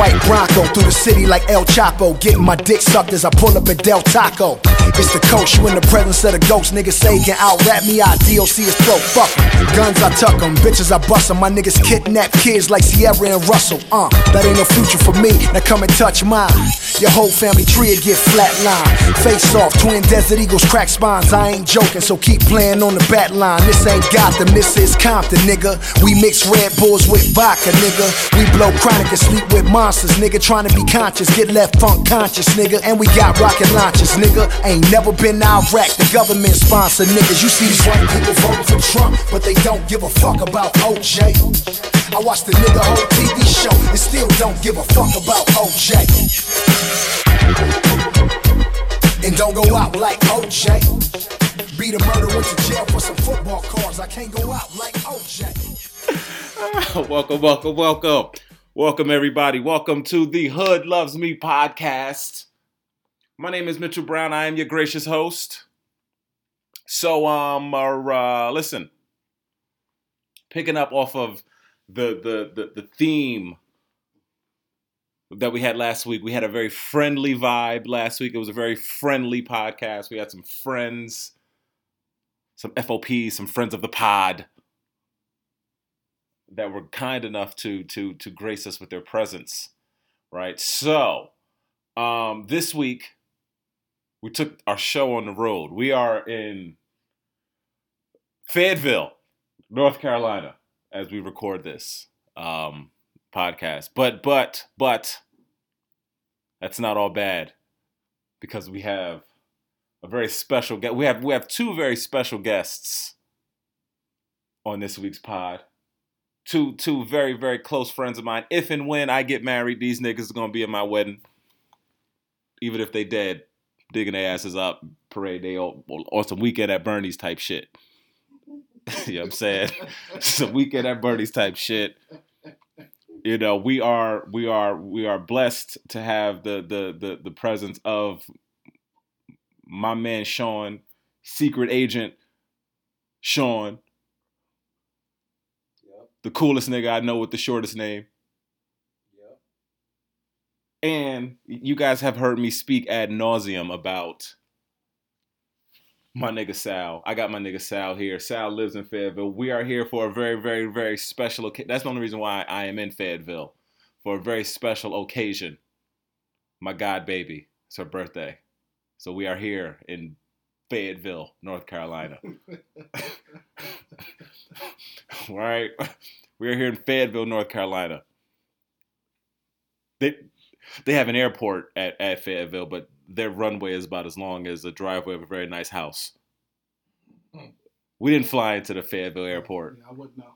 White Bronco through the city like El Chapo. Getting my dick sucked as I pull up at Del Taco. It's the coach, you in the presence of the ghost. Niggas say he can out rap me, I DOC his throat. Fuck em. Guns, I tuck them. Bitches, I bust them. My niggas kidnap kids like Ciara and Russell. Uh, that ain't no future for me. Now come and touch mine. Your whole family tree will get flatlined. Face off, twin desert eagles crack spines. I ain't joking, so keep playing on the bat line. This ain't Gotham, this is Compton, nigga. We mix Red Bulls with vodka, nigga. We blow chronic and sleep with monsters, nigga. Trying to be conscious, get left funk conscious, nigga. And we got rocket launches, nigga. Ain't never been Iraq, the government sponsor niggas. You see these white people voting for Trump, but they don't give a fuck about OJ. I watched the nigga whole TV show and still don't give a fuck about OJ. And don't go out like OJ. Beat a murder, went to jail for some football cards. I can't go out like OJ. welcome, welcome, welcome. Welcome, everybody. Welcome to the Hood Loves Me podcast. My name is Mitchell Brown. I am your gracious host. So, um, uh, listen, picking up off of the, the the the theme that we had last week. We had a very friendly vibe last week. It was a very friendly podcast. We had some friends, some FOPs, some friends of the pod that were kind enough to to to grace us with their presence, right? So, um, this week we took our show on the road. We are in Fayetteville, North Carolina, as we record this um, podcast. But but but that's not all bad because we have a very special guest. We have we have two very special guests on this week's pod two two very very close friends of mine. If and when I get married, these niggas are gonna be at my wedding, even if they dead, digging their asses up, parade day on, on some weekend at Bernie's type shit. you know what I'm saying? some weekend at Bernie's type shit. You know, we are we are we are blessed to have the the the the presence of my man Sean, secret agent Sean, the coolest nigga I know with the shortest name. And you guys have heard me speak ad nauseum about my nigga Sal. I got my nigga Sal here. Sal lives in Fayetteville. We are here for a very, very, very special occasion. That's the only reason why I am in Fayetteville. For a very special occasion. My god baby. It's her birthday. So we are here in Fayetteville, North Carolina. right? We're here in Fayetteville, North Carolina. They they have an airport at, at Fayetteville, but their runway is about as long as the driveway of a very nice house. Hmm. We didn't fly into the Fayetteville airport. Yeah, I wouldn't know.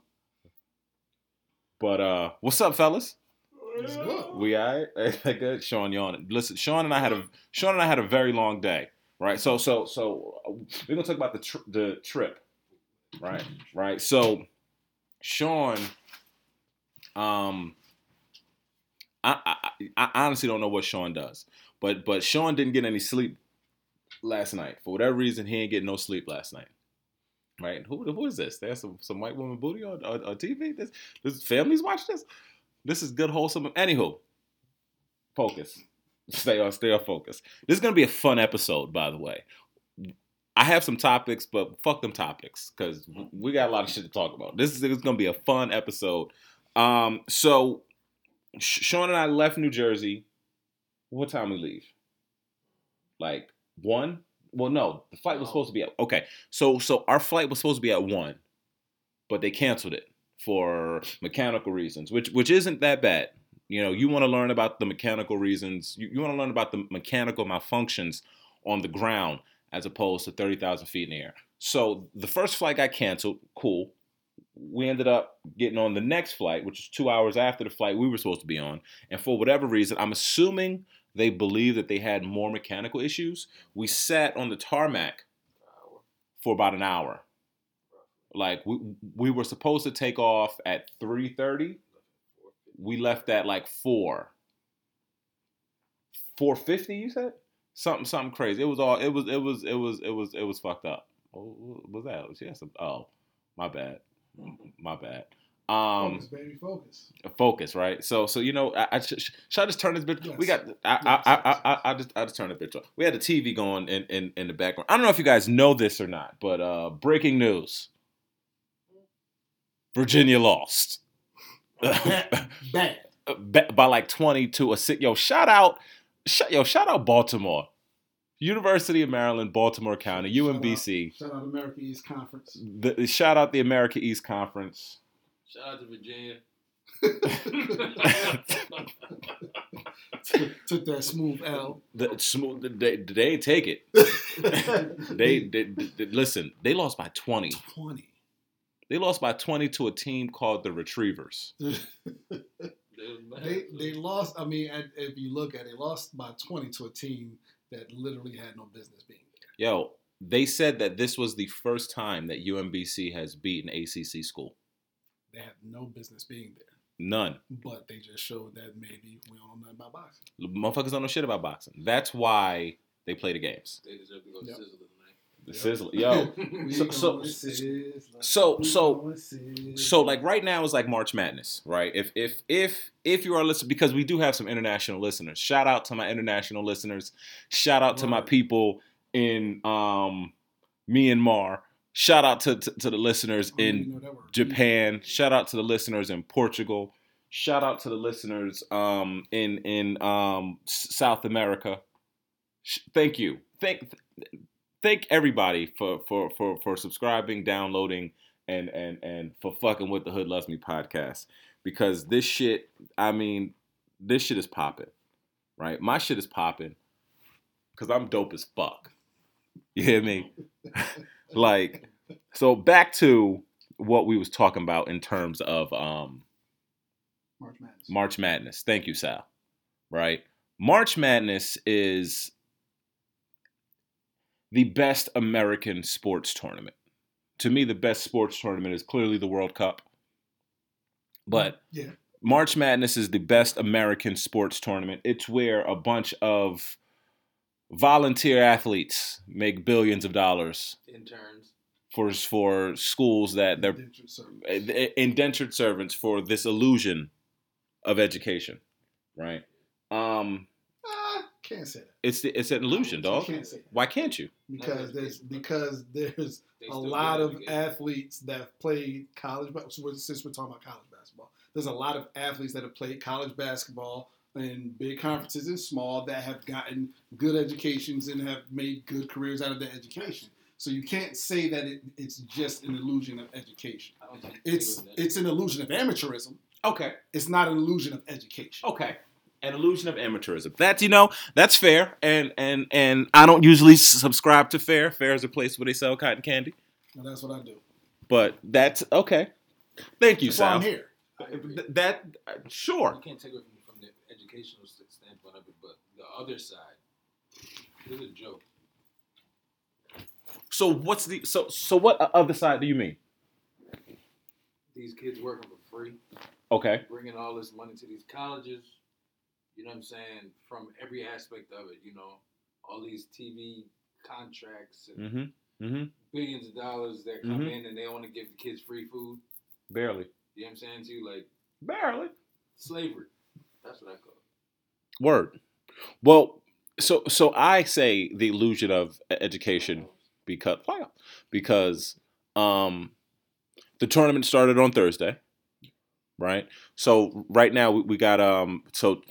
But uh, what's up, fellas? It's good. We all right? good. Sean yawning. Listen, Sean and I had a Sean and I had a very long day right? So so so uh, we're gonna talk about the tr- the trip, right? Right. So Sean, um, I, I I honestly don't know what Sean does, but but Sean didn't get any sleep last night for whatever reason. He didn't get no sleep last night. Right? Who who is this? There's some some white woman booty on, on, on TV. This this families watch this. This is good wholesome. Anywho, focus. Stay on, stay on focus. This is gonna be a fun episode, by the way. I have some topics, but fuck them topics because we got a lot of shit to talk about. This is, this is gonna be a fun episode. Um, so Sean and I left New Jersey. What time we leave? Like one? Well, no, the flight was oh. supposed to be at okay. So so our flight was supposed to be at one, but they canceled it for mechanical reasons, which which isn't that bad. You know, you want to learn about the mechanical reasons. You, you want to learn about the mechanical malfunctions on the ground as opposed to 30,000 feet in the air. So the first flight got canceled. Cool. We ended up getting on the next flight, which is two hours after the flight we were supposed to be on. And for whatever reason, I'm assuming they believe that they had more mechanical issues. We sat on the tarmac for about an hour. Like we we were supposed to take off at three thirty. We left at like four. Four fifty, you said? Something something crazy. It was all it was it was it was it was it was fucked up. What was that? Some oh, my bad. My bad. Um, focus, baby, focus. Focus, right? So, so you know, I, I should, should I just turn this bitch? Yes. We got. I, yes, I, I, I, I, just, I just turn the bitch off. We had the TV going in, in, in the background. I don't know if you guys know this or not, but uh, breaking news: Virginia lost. Bad. By like twenty to a six. Yo, shout out, sh- yo, shout out Baltimore. University of Maryland, Baltimore County, shout UMBC. Out, shout out America East Conference. The, shout out the America East Conference. Shout out to Virginia. Took that smooth L. The smooth. They, they ain't take it. they, they, they, listen. They lost by twenty. Twenty. They lost by twenty to a team called the Retrievers. they they lost. I mean, if you look at it, they lost by twenty to a team that literally had no business being there. Yo, they said that this was the first time that UMBC has beaten ACC school. They have no business being there. None. But they just showed that maybe we don't know nothing about boxing. Motherfuckers don't know shit about boxing. That's why they play the games. They deserve to go yep. sizzle tonight. The yep. sizzle, yo. so, so, so, so, so, like right now is like March Madness, right? If if if if you are listening, because we do have some international listeners. Shout out to my international listeners. Shout out to my people in um Myanmar. Shout out to, to, to the listeners in Japan. Shout out to the listeners in Portugal. Shout out to the listeners um, in in um, South America. Thank you. Thank thank everybody for for for for subscribing, downloading, and and and for fucking with the Hood Loves Me podcast. Because this shit, I mean, this shit is popping, right? My shit is popping because I'm dope as fuck. You hear me? like so back to what we was talking about in terms of um March Madness. March Madness. Thank you, Sal. Right? March Madness is the best American sports tournament. To me, the best sports tournament is clearly the World Cup. But yeah. March Madness is the best American sports tournament. It's where a bunch of volunteer athletes make billions of dollars. Interns. For, for schools that they're indentured servants. indentured servants for this illusion of education, right? Um, uh, can't say that. It's the, it's an illusion, dog. Can't say that. Why can't you? Because there's because there's a lot of athletes that have played college. Since we're talking about college basketball, there's a lot of athletes that have played college basketball in big conferences and small that have gotten good educations and have made good careers out of their education. So you can't say that it, it's just an illusion of education. It's it's an illusion of amateurism. Okay. It's not an illusion of education. Okay. An illusion of amateurism. That's you know that's fair, and and and I don't usually subscribe to fair. Fair is a place where they sell cotton candy. Well, that's what I do. But that's okay. Thank you, that's Sal. I'm here. That uh, sure. You can't take it from the educational standpoint of it, but the other side is a joke. So what's the so so what other side do you mean? These kids working for free. Okay. Bringing all this money to these colleges. You know what I'm saying? From every aspect of it, you know, all these TV contracts and mm-hmm. Mm-hmm. billions of dollars that come mm-hmm. in and they want to give the kids free food. Barely. You know what I'm saying to you? Like barely. Slavery. That's what I call it. Word. Well, so so I say the illusion of education because because um, the tournament started on Thursday, right? So right now we, we got um so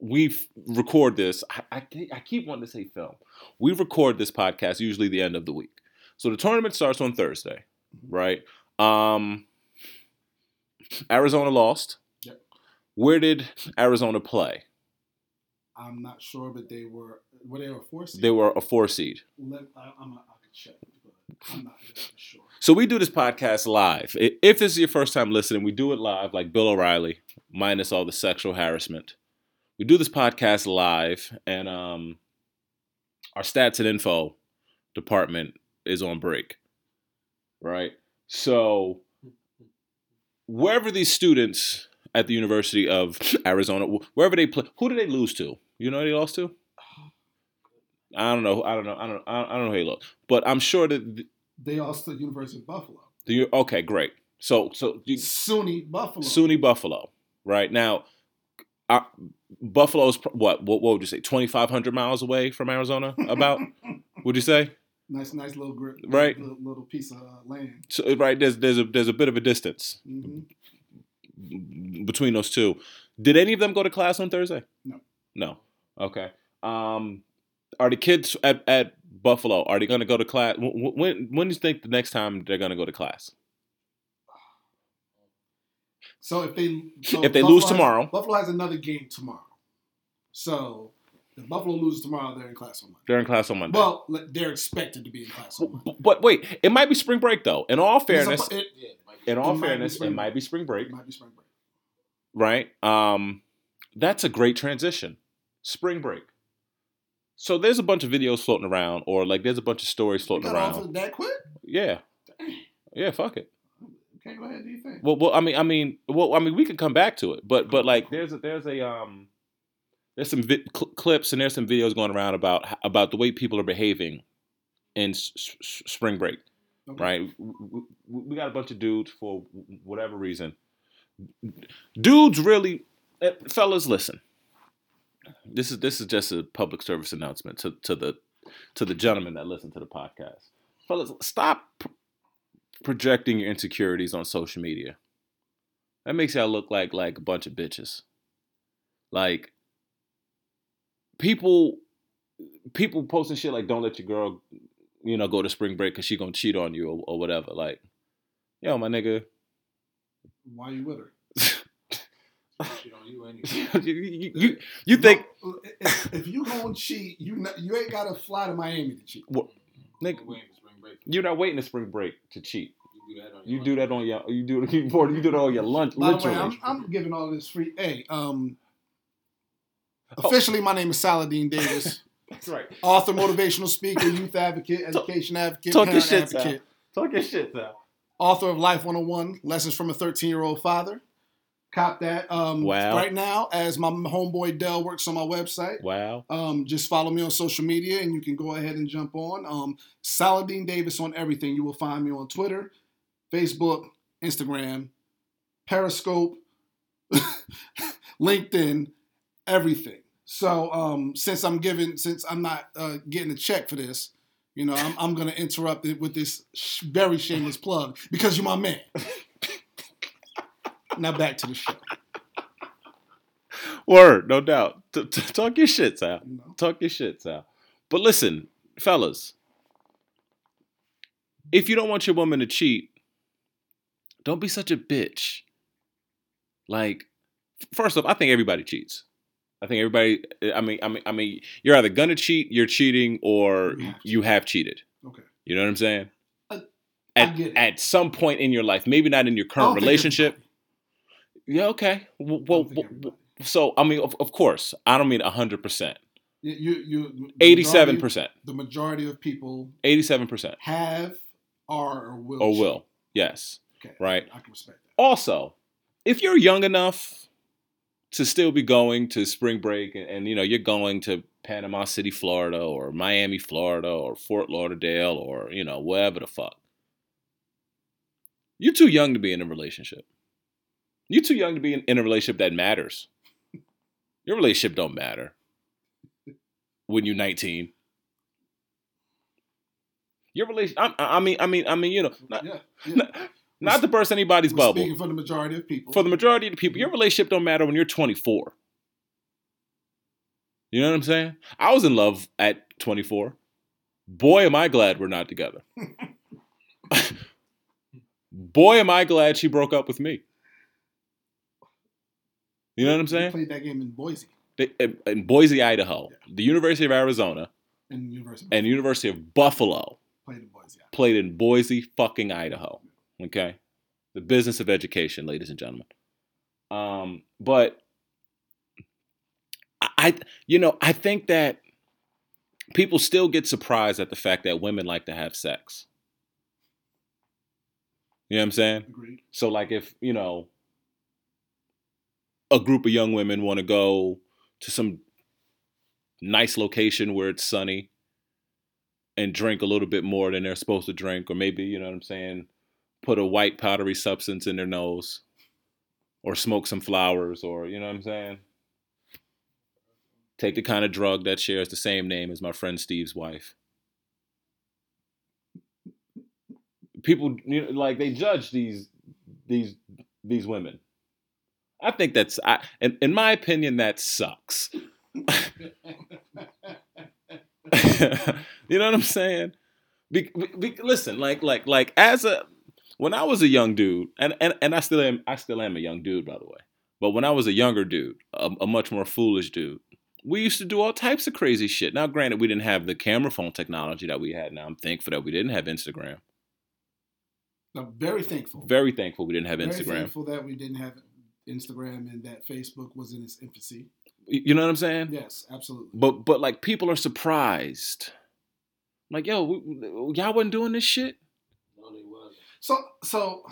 we record this. I, I, I keep wanting to say film. We record this podcast usually the end of the week. So the tournament starts on Thursday, right? Um, Arizona lost. Where did Arizona play? I'm not sure, but they were were they a four seed? They were a four seed. Let, I, I'm not, I can check, but I'm not sure. So we do this podcast live. If this is your first time listening, we do it live, like Bill O'Reilly, minus all the sexual harassment. We do this podcast live, and um, our stats and info department is on break. right? So wherever these students at the University of Arizona, wherever they play, who did they lose to? You know who they lost to? I don't know. I don't know. I don't. I don't know who they lost, but I'm sure that the, They also University of Buffalo. the okay, great. So so you, SUNY Buffalo. SUNY Buffalo, right now, uh, Buffalo's what? What, what would you say? Twenty five hundred miles away from Arizona, about? would you say? Nice, nice little grip. Right. Little, little piece of uh, land. So, right there's there's a there's a bit of a distance hmm between those two. Did any of them go to class on Thursday? No. No. Okay. Um, are the kids at, at Buffalo? Are they going to go to class? When, when when do you think the next time they're going to go to class? So if they so If they Buffalo lose has- tomorrow- Buffalo has another game tomorrow. So if Buffalo loses tomorrow, they're in class on Monday. They're in class on Monday. Well, they're expected to be in class on Monday. but, but wait, it might be spring break though. In all fairness, a- it, Yeah, it might be. In all it fairness, spring it might be spring break, it might be spring break. right? Um, that's a great transition. Spring break. So there's a bunch of videos floating around, or like there's a bunch of stories floating got around. off that quick? Yeah, yeah, fuck it. Okay, go ahead. Do you think? Well, well, I mean, I mean, well, I mean, we could come back to it, but but like, there's a, there's a um, there's some vi- cl- clips and there's some videos going around about about the way people are behaving in s- s- spring break, Okay. right? W- w- We got a bunch of dudes for whatever reason. Dudes really, eh, fellas, listen. This is this is just a public service announcement to to the to the gentlemen that listen to the podcast. Fellas, stop pr- projecting your insecurities on social media. That makes y'all look like like a bunch of bitches. Like people people posting shit like don't let your girl, you know, go to spring break cuz she going to cheat on you or, or whatever. Like, yo, my nigga, Why you with her? Shit on you anyway. you, you, you, you think if, if you gonna cheat, you not, you ain't gotta fly to Miami to cheat. nigga, We're waiting for spring break. you're not waiting to spring break to cheat. You do that on your You do that on your you do you do that on your lunch By the way. I'm, I'm giving all this free. Hey, um, Oh. officially, my name is Saladin Davis, That's right. author, motivational speaker, youth advocate, education advocate, talk your parent shit, Sal. advocate, Talk your shit, Sal. author of Life 101, Lessons from a 13 year old father. Cop that. Um, Wow. Right now, as my homeboy Dell works on my website, Wow. um, just follow me on social media and you can go ahead and jump on. Um, Saladin Davis on everything. You will find me on Twitter, Facebook, Instagram, Periscope, LinkedIn, everything. So um, since I'm giving, since I'm not uh, getting a check for this, you know, I'm, I'm going to interrupt it with this sh- very shameless plug because you're my man. now back to the show. Word, no doubt. T- t- talk your shit, Sal. You know? Talk your shit, Sal. But listen, fellas, if you don't want your woman to cheat, don't be such a bitch. Like, first off, I think everybody cheats. I think everybody. I mean, I mean, I mean, you're either gonna cheat, you're cheating, or You have cheated. Okay. You know what I'm saying? I At, it. at some point in your life, maybe not in your current relationship. Yeah. Okay. Well, well, don't think everybody. so I mean, of, of course, I don't mean hundred percent. You, you, Eighty-seven percent. The majority of people Eighty-seven percent. have, are, or will. Or cheat. will. Yes. Okay. Right. I can respect that. Also, if you're young enough to still be going to spring break and, and you know you're going to Panama City, Florida, or Miami, Florida, or Fort Lauderdale, or you know wherever the fuck, you're too young to be in a relationship. You're too young to be in, in a relationship that matters. Your relationship don't matter when you're 19. Your relation, I, I mean, I mean, I mean, you know, not, yeah. yeah. not, not to burst anybody's bubble Speaking for the majority of people. for the majority of the people, your relationship don't matter when you're 24. You know what I'm saying? I was in love at 24. Boy, am I glad we're not together. Boy, am I glad she broke up with me. You know what I'm saying? played that game in Boise They- in- In Boise, Idaho, the University of Arizona, and University. and University of Buffalo played in Boise. Yeah. played in Boise, fucking Idaho. Okay, the business of education, ladies and gentlemen. Um, but I, you know, I think that people still get surprised at the fact that women like to have sex. You know what I'm saying? Agreed. So like if, you know, a group of young women want to go to some nice location where it's sunny and drink a little bit more than they're supposed to drink or maybe, you know what I'm saying, put a white powdery substance in their nose or smoke some flowers or, you know what I'm saying? Take the kind of drug that shares the same name as my friend Steve's wife. People you know, like they judge these these these women. I think that's I in, in my opinion that sucks. you know what I'm saying? Be, be, listen, like like like as a when I was a young dude, and, and and I still am I still am a young dude by the way. But when I was a younger dude, a, a much more foolish dude, we used to do all types of crazy shit. Now, granted, we didn't have the camera phone technology that we had now. I'm thankful that we didn't have Instagram. I'm very thankful. Very thankful we didn't have Very Instagram. thankful that we didn't have Instagram and that Facebook was in its infancy. You know what I'm saying? Yes, absolutely. But but like people are surprised. Like yo, we, y'all wasn't doing this shit. So so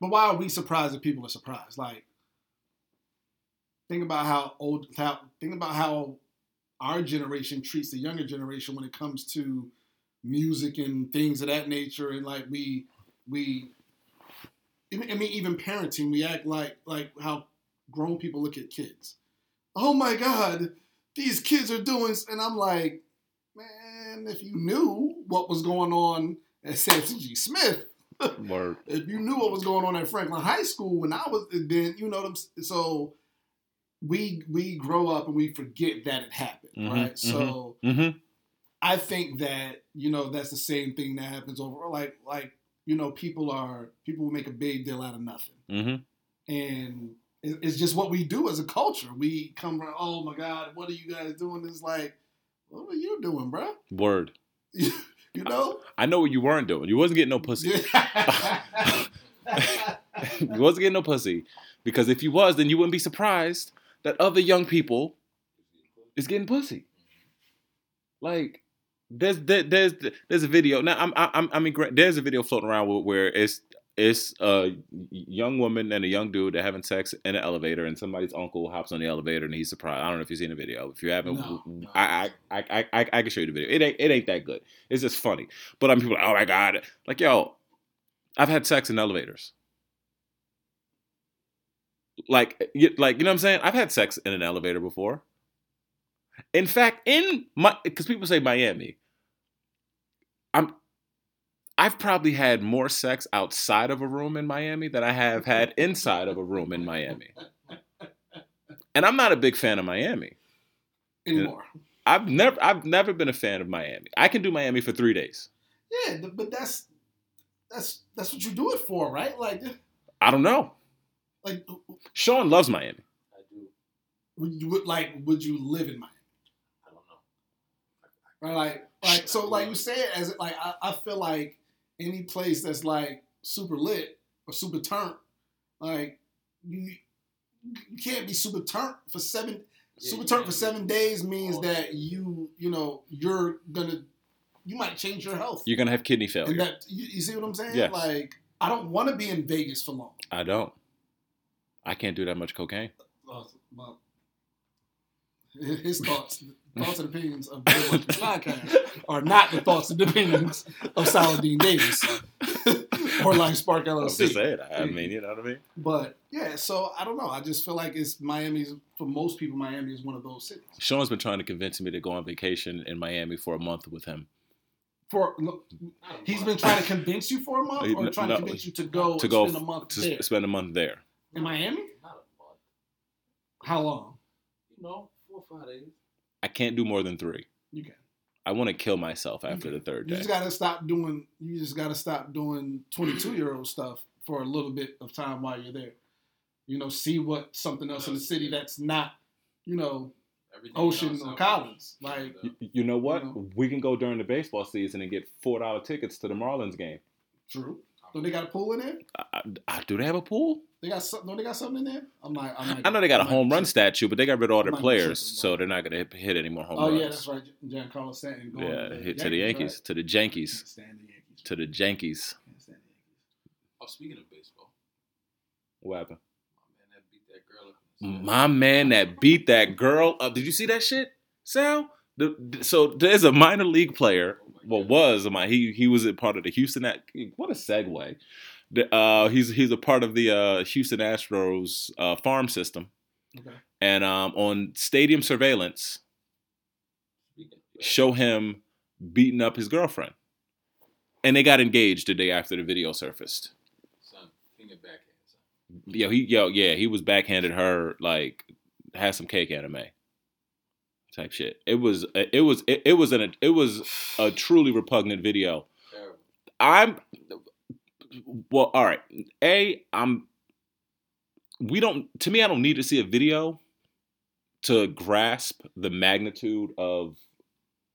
but why are we surprised that people are surprised? Like think about how old how think about how our generation treats the younger generation when it comes to music and things of that nature and like we we I mean even parenting we act like like how grown people look at kids. Oh my god, these kids are doing and I'm like, man, if you knew what was going on at Sampson G. Smith, Word. if you knew what was going on at Franklin High School when I was then, you know them. So we we grow up and we forget that it happened, Mhm, right? So Mm-hmm. I think that you know that's the same thing that happens over like like you know people are people will make a big deal out of nothing, Mm-hmm. and it's just what we do as a culture. We come around, oh my god, what are you guys doing? It's like, what are you doing, bro? Word. you know. I know what you weren't doing. You wasn't getting no pussy. you wasn't getting no pussy. Because if you was, then you wouldn't be surprised that other young people is getting pussy. Like there's there, there's there's a video now. I'm I'm I mean there's a video floating around where it's it's a young woman and a young dude that having sex in an elevator, and somebody's uncle hops on the elevator and he's surprised. I don't know if you've seen the video. If you haven't, No, no. I, I I I I can show you the video. It ain't it ain't that good. It's just funny. But I mean, people like, oh my god, like yo, I've had sex in elevators. Like, you, like you know what I'm saying? I've had sex in an elevator before. In fact, in my because people say Miami, I'm I've probably had more sex outside of a room in Miami than I have had inside of a room in Miami. And I'm not a big fan of Miami. anymore. I've never I've never been a fan of Miami. I can do Miami for three days. Yeah, but that's that's that's what you do it for, right? Like I don't know. like Sean loves Miami. I do. would you would like would you live in Miami? I don't know. Right? Like like so like you say it as like I, I feel like any place that's like super lit or super turnt, like you you can't be super turnt for seven Yeah, super you turnt for seven days means all that you you know you're gonna you might change your health. You're gonna have kidney and failure. that you, you see what I'm saying? Yes. Like I don't want to be in Vegas for long. I don't. I can't do that much cocaine. Well, well, his thoughts, thoughts and opinions of the podcast are not the thoughts and opinions of Saladin Davis or Line Spark LLC. I'm just LLC. saying. I mean, you know what I mean. But yeah, so I don't know. I just feel like it's Miami's for most people. Miami is one of those cities. Sean's been trying to convince me to go on vacation in Miami for a month with him For look, Not a he's month. been trying to convince you for a month, or No, trying no, to convince you to go to go spend a month to there spend a month there. in Miami. Not a month. How long? You know, four or five days. I can't do more than three. You can. I want to kill myself after the third day. You just gotta stop doing. You just gotta stop doing twenty-two year old stuff for a little bit of time while you're there. You know, see what something else in the city that's not, you know, Everything Ocean or Collins. Like, You, you know what? You know. We can go during the baseball season and get four dollar tickets to the Marlins game. true. Don't they got a pool in there? I, I, I- do they have a pool? They got something. Don't they got something in there? I'm like, I'm like. I know they got a I'm like- home run statue, but they got rid of all their players, so they're not going to hit any more home Oh runs. Oh yeah, that's right. Giancarlo Stanton. Going Yeah, to hit to the Yankees, to the Yankees, Stand the Yankees. to the Yankees. Can't stand the Yankees. Oh, speaking of baseball, What happened? my man that beat that girl up. in the My man that beat that girl up. Did you see that shit, Sal? The, so there's a minor league player. Oh well, was a minor. He he was a part of the Houston. At what a segue. The, uh, he's he's a part of the uh, Houston Astros uh, farm system, Okay. and um, on stadium surveillance, show him beating up his girlfriend, and they got engaged the day after the video surfaced. son, king of backhand, son. Yo, he yo yeah, he was backhanded her like had some cake anime type shit. It was it was it, it was an it was a truly repugnant video. Terrible. I'm well, all right. A, I'm we don't to me I don't need to see a video to grasp the magnitude of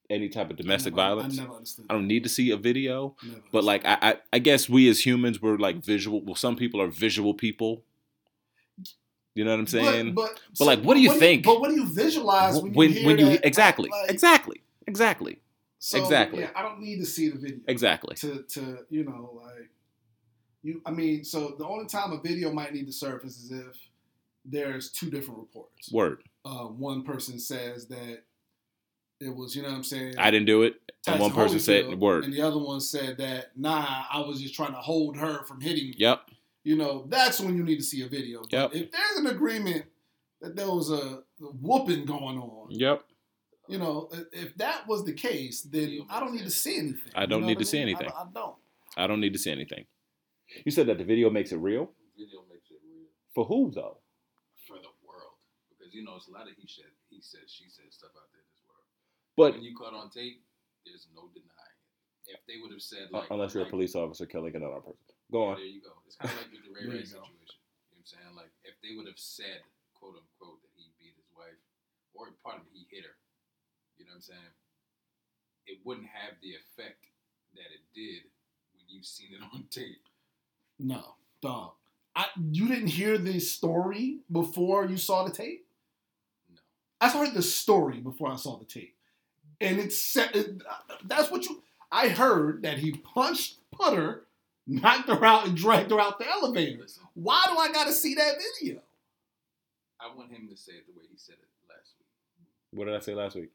any type of domestic I never- violence. I never understood. I don't need to see a video. But like I, I, I guess we as humans we're like visual. Well, some people are visual people. You know what I'm saying? But, But, like, what do you think? but what do you visualize when, when you hear when you that? exactly Like, exactly exactly so, exactly. Yeah, I don't need to see the video. exactly. To to you know like you. I mean, so the only time a video might need to surface is if there's two different reports. Word. Uh, one person says that it was, you know what I'm saying. I didn't do it, and one person said Holyfield, word. and the other one said that nah, I was just trying to hold her from hitting me. Yep. You know, that's when you need to see a video. But Yep. If there's an agreement that there was a whooping going on, Yep. you know, if that was the case, then I don't need to see anything. I don't know need what to see mean? anything. I, I don't. I don't need to see anything. You said that the video makes it real. Video makes it real For who though? for the world because you know it's a lot of he said, he said, she said stuff out there in this world. But when you caught on tape, there's no denying it. If they would have said uh, like, unless you're a police officer killing another person, go Yeah, on. There you go. It's kind of like the Ray Ray situation. You know what I'm saying? Like, if they would have said, quote unquote, that he beat his wife, or pardon me, he hit her, you know what I'm saying? It wouldn't have the effect that it did when you've seen it on tape. No, dog. I, you didn't hear the story before you saw the tape. No. I heard the story before I saw the tape, and it's set- it, that's what you. I heard that he punched, Putter, knocked her out, and dragged her out the elevator. Listen, Why do I got to see that video? I want him to say it the way he said it last week. What did I say last week?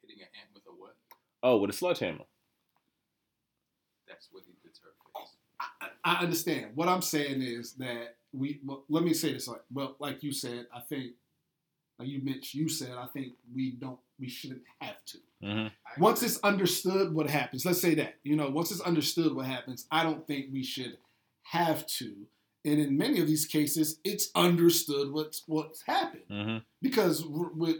Hitting an ant with a what? Oh, with a sledgehammer. That's what he did to her face. I, I understand. What I'm saying is that we. Well, let me say this. Like, well, like you said, I think, like you mentioned, you said, I think we don't, we shouldn't have to. Mm-hmm. Once it's understood what happens, let's say that, you know, once it's understood what happens, I don't think we should have to. And in many of these cases, it's understood what's what's happened Mm-hmm. because with,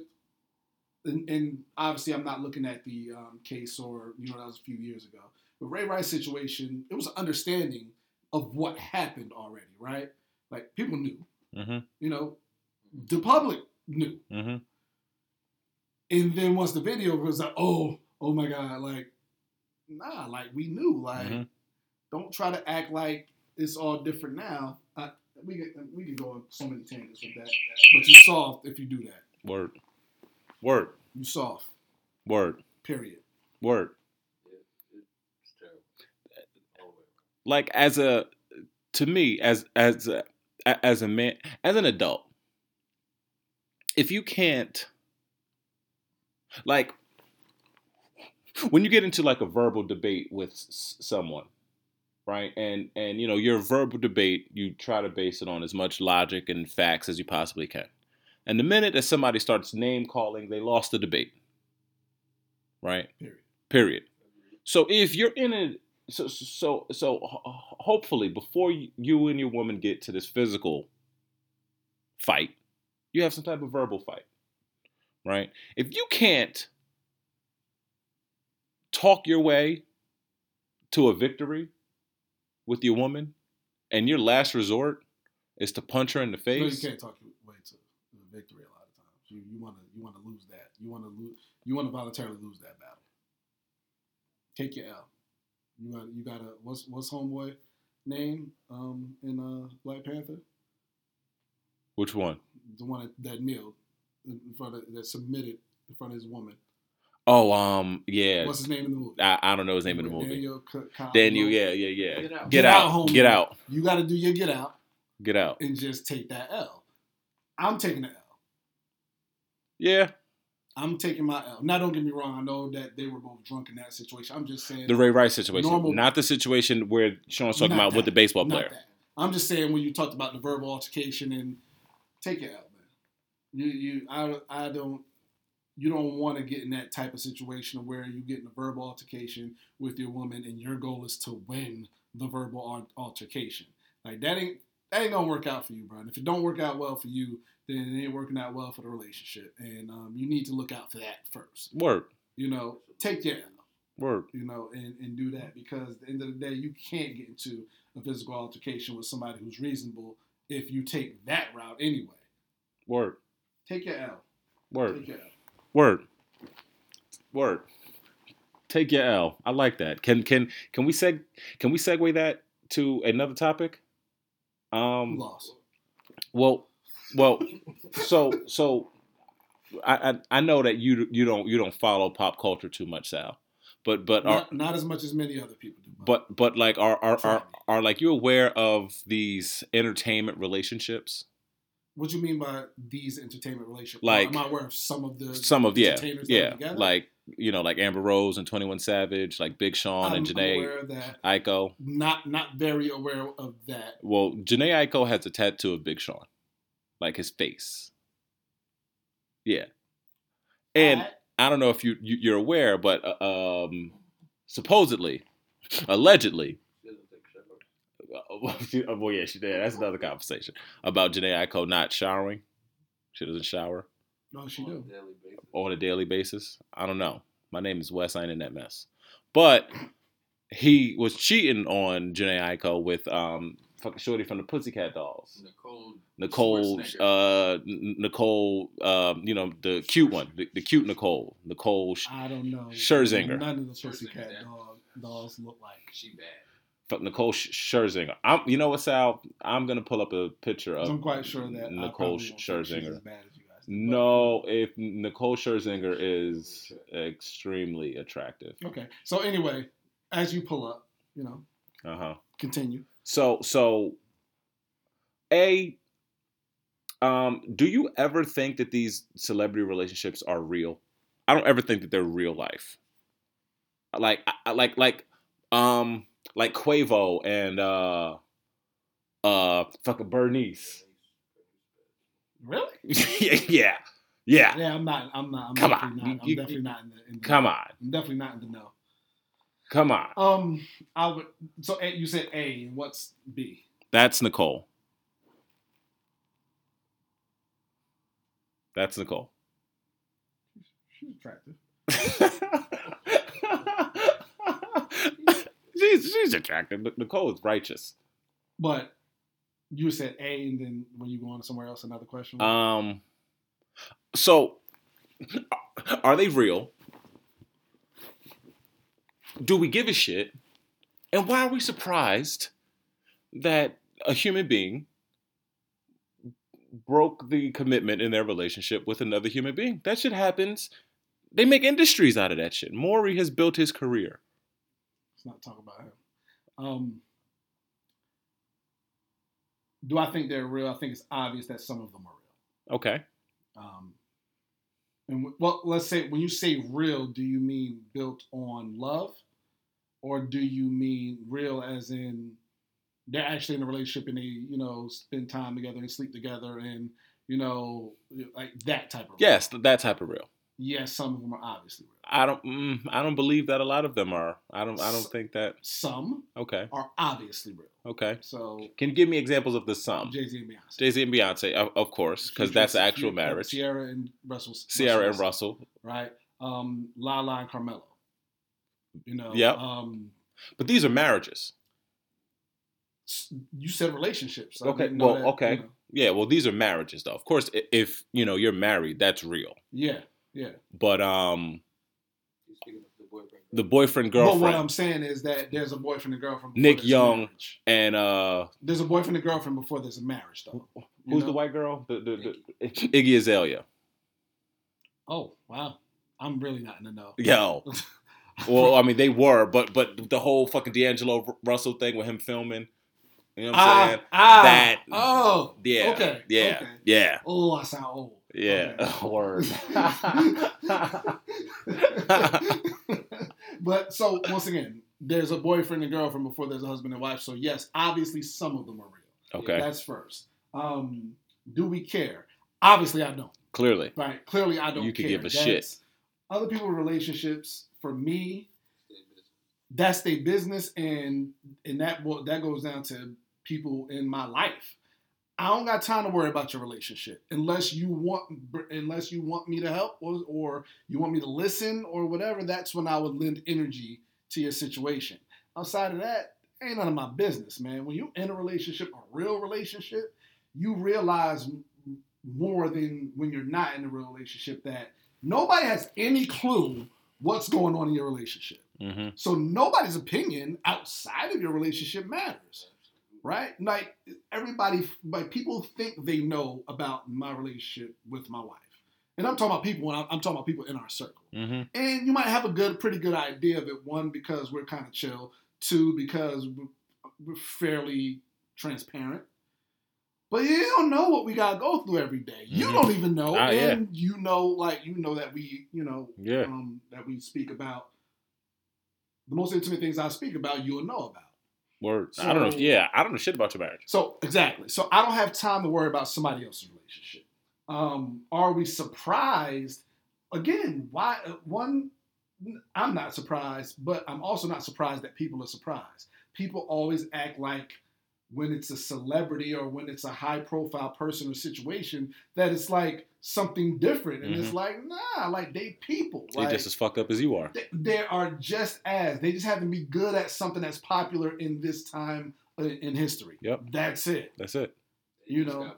and, and obviously I'm not looking at the um, case or you know that was a few years ago. The Ray Rice situation, it was an understanding of what happened already, right? Like people knew, Mm-hmm. you know, the public knew. Mm-hmm. And then once the video was like, oh, oh my God, like, nah, like we knew, like, Mhm. don't try to act like it's all different now. Uh, we can we can go on so many tangents with that, but you soft if you do that. Word. Word. You soft. Word. Period. Word. It's terrible. All the way around. Like as a to me as as a, as a man as an adult if you can't like when you get into like a verbal debate with s- someone right and and you know your verbal debate you try to base it on as much logic and facts as you possibly can. And the minute that somebody starts name calling they lost the debate. Right? Period. period. So if you're in a so so so hopefully before you, and your woman get to this physical fight, you have some type of verbal fight, right? If you can't talk your way to a victory with your woman, and your last resort is to punch her in the face, No, you can't talk your way to the victory a lot of times. You you want to you want to lose that. You want to lose. You want to voluntarily lose that battle. Take your L. You got you got a what's what's homeboy name um in uh Black Panther? which one? The one that, that kneeled in front of that submitted in front of his woman. Oh, um, yeah. What's his name in the movie? I, I don't know his name in the movie. Daniel. C- Daniel, yeah, yeah, yeah. Get out. Get, Get out, out, get out, You got to do your get out get out. and just take that L. I'm taking the L. Yeah, I'm taking my L. Now, don't get me wrong. I know that they were both drunk in that situation. I'm just saying the Ray Rice situation, Normal- not the situation where Sean's talking about with the baseball player. that. I'm just saying when you talked about the verbal altercation and take it out, man. You you I I don't you don't want to get in that type of situation where you get in a verbal altercation with your woman and your goal is to win the verbal altercation. Like that ain't that ain't gonna work out for you, bro. And if it don't work out well for you, then it ain't working out well for the relationship. And um, you need to look out for that first. Word, You know, take your L word. you know, and, and do that because at the end of the day, you can't get into a physical altercation with somebody who's reasonable if you take that route anyway. Word, Take your L. word, Take your L. word, word. Take your L. I like that. Can can can we seg can we segue that to another topic? Um, Loss. Well, well, so so I, I I know that you you don't you don't follow pop culture too much, Sal, but but are Not, not as much as many other people do. but but like are are are, are like you aware of these entertainment relationships? what do you mean by these entertainment relationships? Like- am I aware of some of the Some of yeah yeah like you know like Amber Rose and Twenty One Savage, like Big Sean I'm, and Jhené aware of that. Aiko. Not not very aware of that. Well, Jhené Aiko has a tattoo of Big Sean, like his face. Yeah, and. I- I don't know if you, you you're aware, but uh, um, supposedly, allegedly, well, she- well, yeah, she did. That's another conversation about Jhené Aiko not showering. She doesn't shower no, she do. on a daily basis. I don't know. My name is Wes. I ain't in that mess. But he was cheating on Jhené Aiko with um fucking shorty from the Pussycat Dolls. Nicole. Nicole, uh, Nicole, um, you know the cute one, the, the cute Nicole, Nicole Sh- I don't know. Scherzinger. None of the Pussycat dog, dolls look like. She bad. Fuck Nicole Sh- Scherzinger. I'm, you know what, Sal? I'm gonna pull up a picture of. I'm quite sure that Nicole probably won't Sh- think she's as Scherzinger. bad as you guys think, but- No, if Nicole Scherzinger is extremely attractive. Okay. So anyway, as you pull up, you know, Uh huh. continue. So, so, a, um, do you ever think that these celebrity relationships are real? I don't ever think that they're real life. Like, I, like, like, um, like Quavo and uh, uh, fucking Bernice. Really? yeah, yeah, yeah. Yeah, I'm not. I'm not. I'm Come definitely on. not. I'm You- definitely not in the. In the Come on, I'm definitely not in the know. Come on. Um, I would. So A, you said A, and what's B? That's Nicole. That's Nicole. She's attractive. she's she's attractive. Nicole is righteous. But you said A, and then when you go on to somewhere else, another question. Um. So, are they real? Do we give a shit? And why are we surprised that a human being broke the commitment in their relationship with another human being? That shit happens. They make industries out of that shit. Maury has built his career. Let's not talk about him. Um, do I think they're real? I think it's obvious that some of them are real. Okay. Um, and well, let's say when you say real, do you mean built on love, or do you mean real as in they're actually in a relationship and they, you know, spend time together and sleep together and you know, like that type of real? Yes, that type of real. Yes, some of them are obviously real. I don't. Mm, I don't believe that a lot of them are. I don't. I don't S- think that. Some Okay. are obviously real. Okay. So Can you give me examples of the some? Jay Z and Beyonce. Jay Z and Beyonce, of, of course, because that's the actual Future- marriage. Ciara and Russell. Ciara and Russell. right? Um, Lala and Carmelo. You know. Yeah. Um, But these are marriages. you said relationships. I Okay, well, that, okay. you know. Yeah, well, these are marriages, though. Of course, if you know you're married, that's real. Yeah, yeah. But um, He's speaking of the boyfriend. the boyfriend But what I'm saying is that there's a boyfriend and girlfriend. before Nick there's Young. marriage. and uh, There's a boyfriend and girlfriend before there's a marriage, though. You who's know? the white girl? The, the, the Iggy Azalea. Oh wow, I'm really not in the know. Yo. Well, I mean, they were, but but the whole fucking D'Angelo Russell thing with him filming, you know what I'm Ah, saying? ah, That- oh, Yeah. okay, Yeah. okay. Yeah. Oh, I sound old. Yeah. Okay. Word. but so once again, there's a boyfriend and girlfriend before there's a husband and wife. So yes, obviously some of them are real. okay. That's first. Um, do we care? Obviously, I don't. Clearly. Right? Clearly, I don't. You could care. give a shit. Other people's relationships, for me, that's their business, and and that that goes down to people in my life. I don't got time to worry about your relationship unless you want unless you want me to help or, or you want me to listen or whatever. That's when I would lend energy to your situation. Outside of that, ain't none of my business, man. When you in a relationship, a real relationship, you realize more than when you're not in a real relationship that nobody has any clue what's going on in your relationship. Mm-hmm. So nobody's opinion outside of your relationship matters, right? Like everybody, like people think they know about my relationship with my wife, and I'm talking about people. When I'm, I'm talking about people in our circle, Mm-hmm. and you might have a good, pretty good idea of it. One, because we're kind of chill. Two, because we're- fairly transparent. But you don't know what we gotta go through every day. You Mhm. don't even know, Ah, yeah. and you know, like you know that we, you know, Yeah. um, that we speak about. The most intimate things I speak about, you'll know about. Word. I don't know. Yeah. I don't know shit about your marriage. So exactly. So I don't have time to worry about somebody else's relationship. Um, are we surprised? Again, why? uh, One, I'm not surprised, but I'm also not surprised that people are surprised. People always act like when it's a celebrity or when it's a high-profile person or situation that it's like something different, and it's like nah, like they people. They Like, just as fucked up as you are. they, they are just as they just have to be good at something that's popular in this time uh, in history. Yep. That's it. That's it. You know,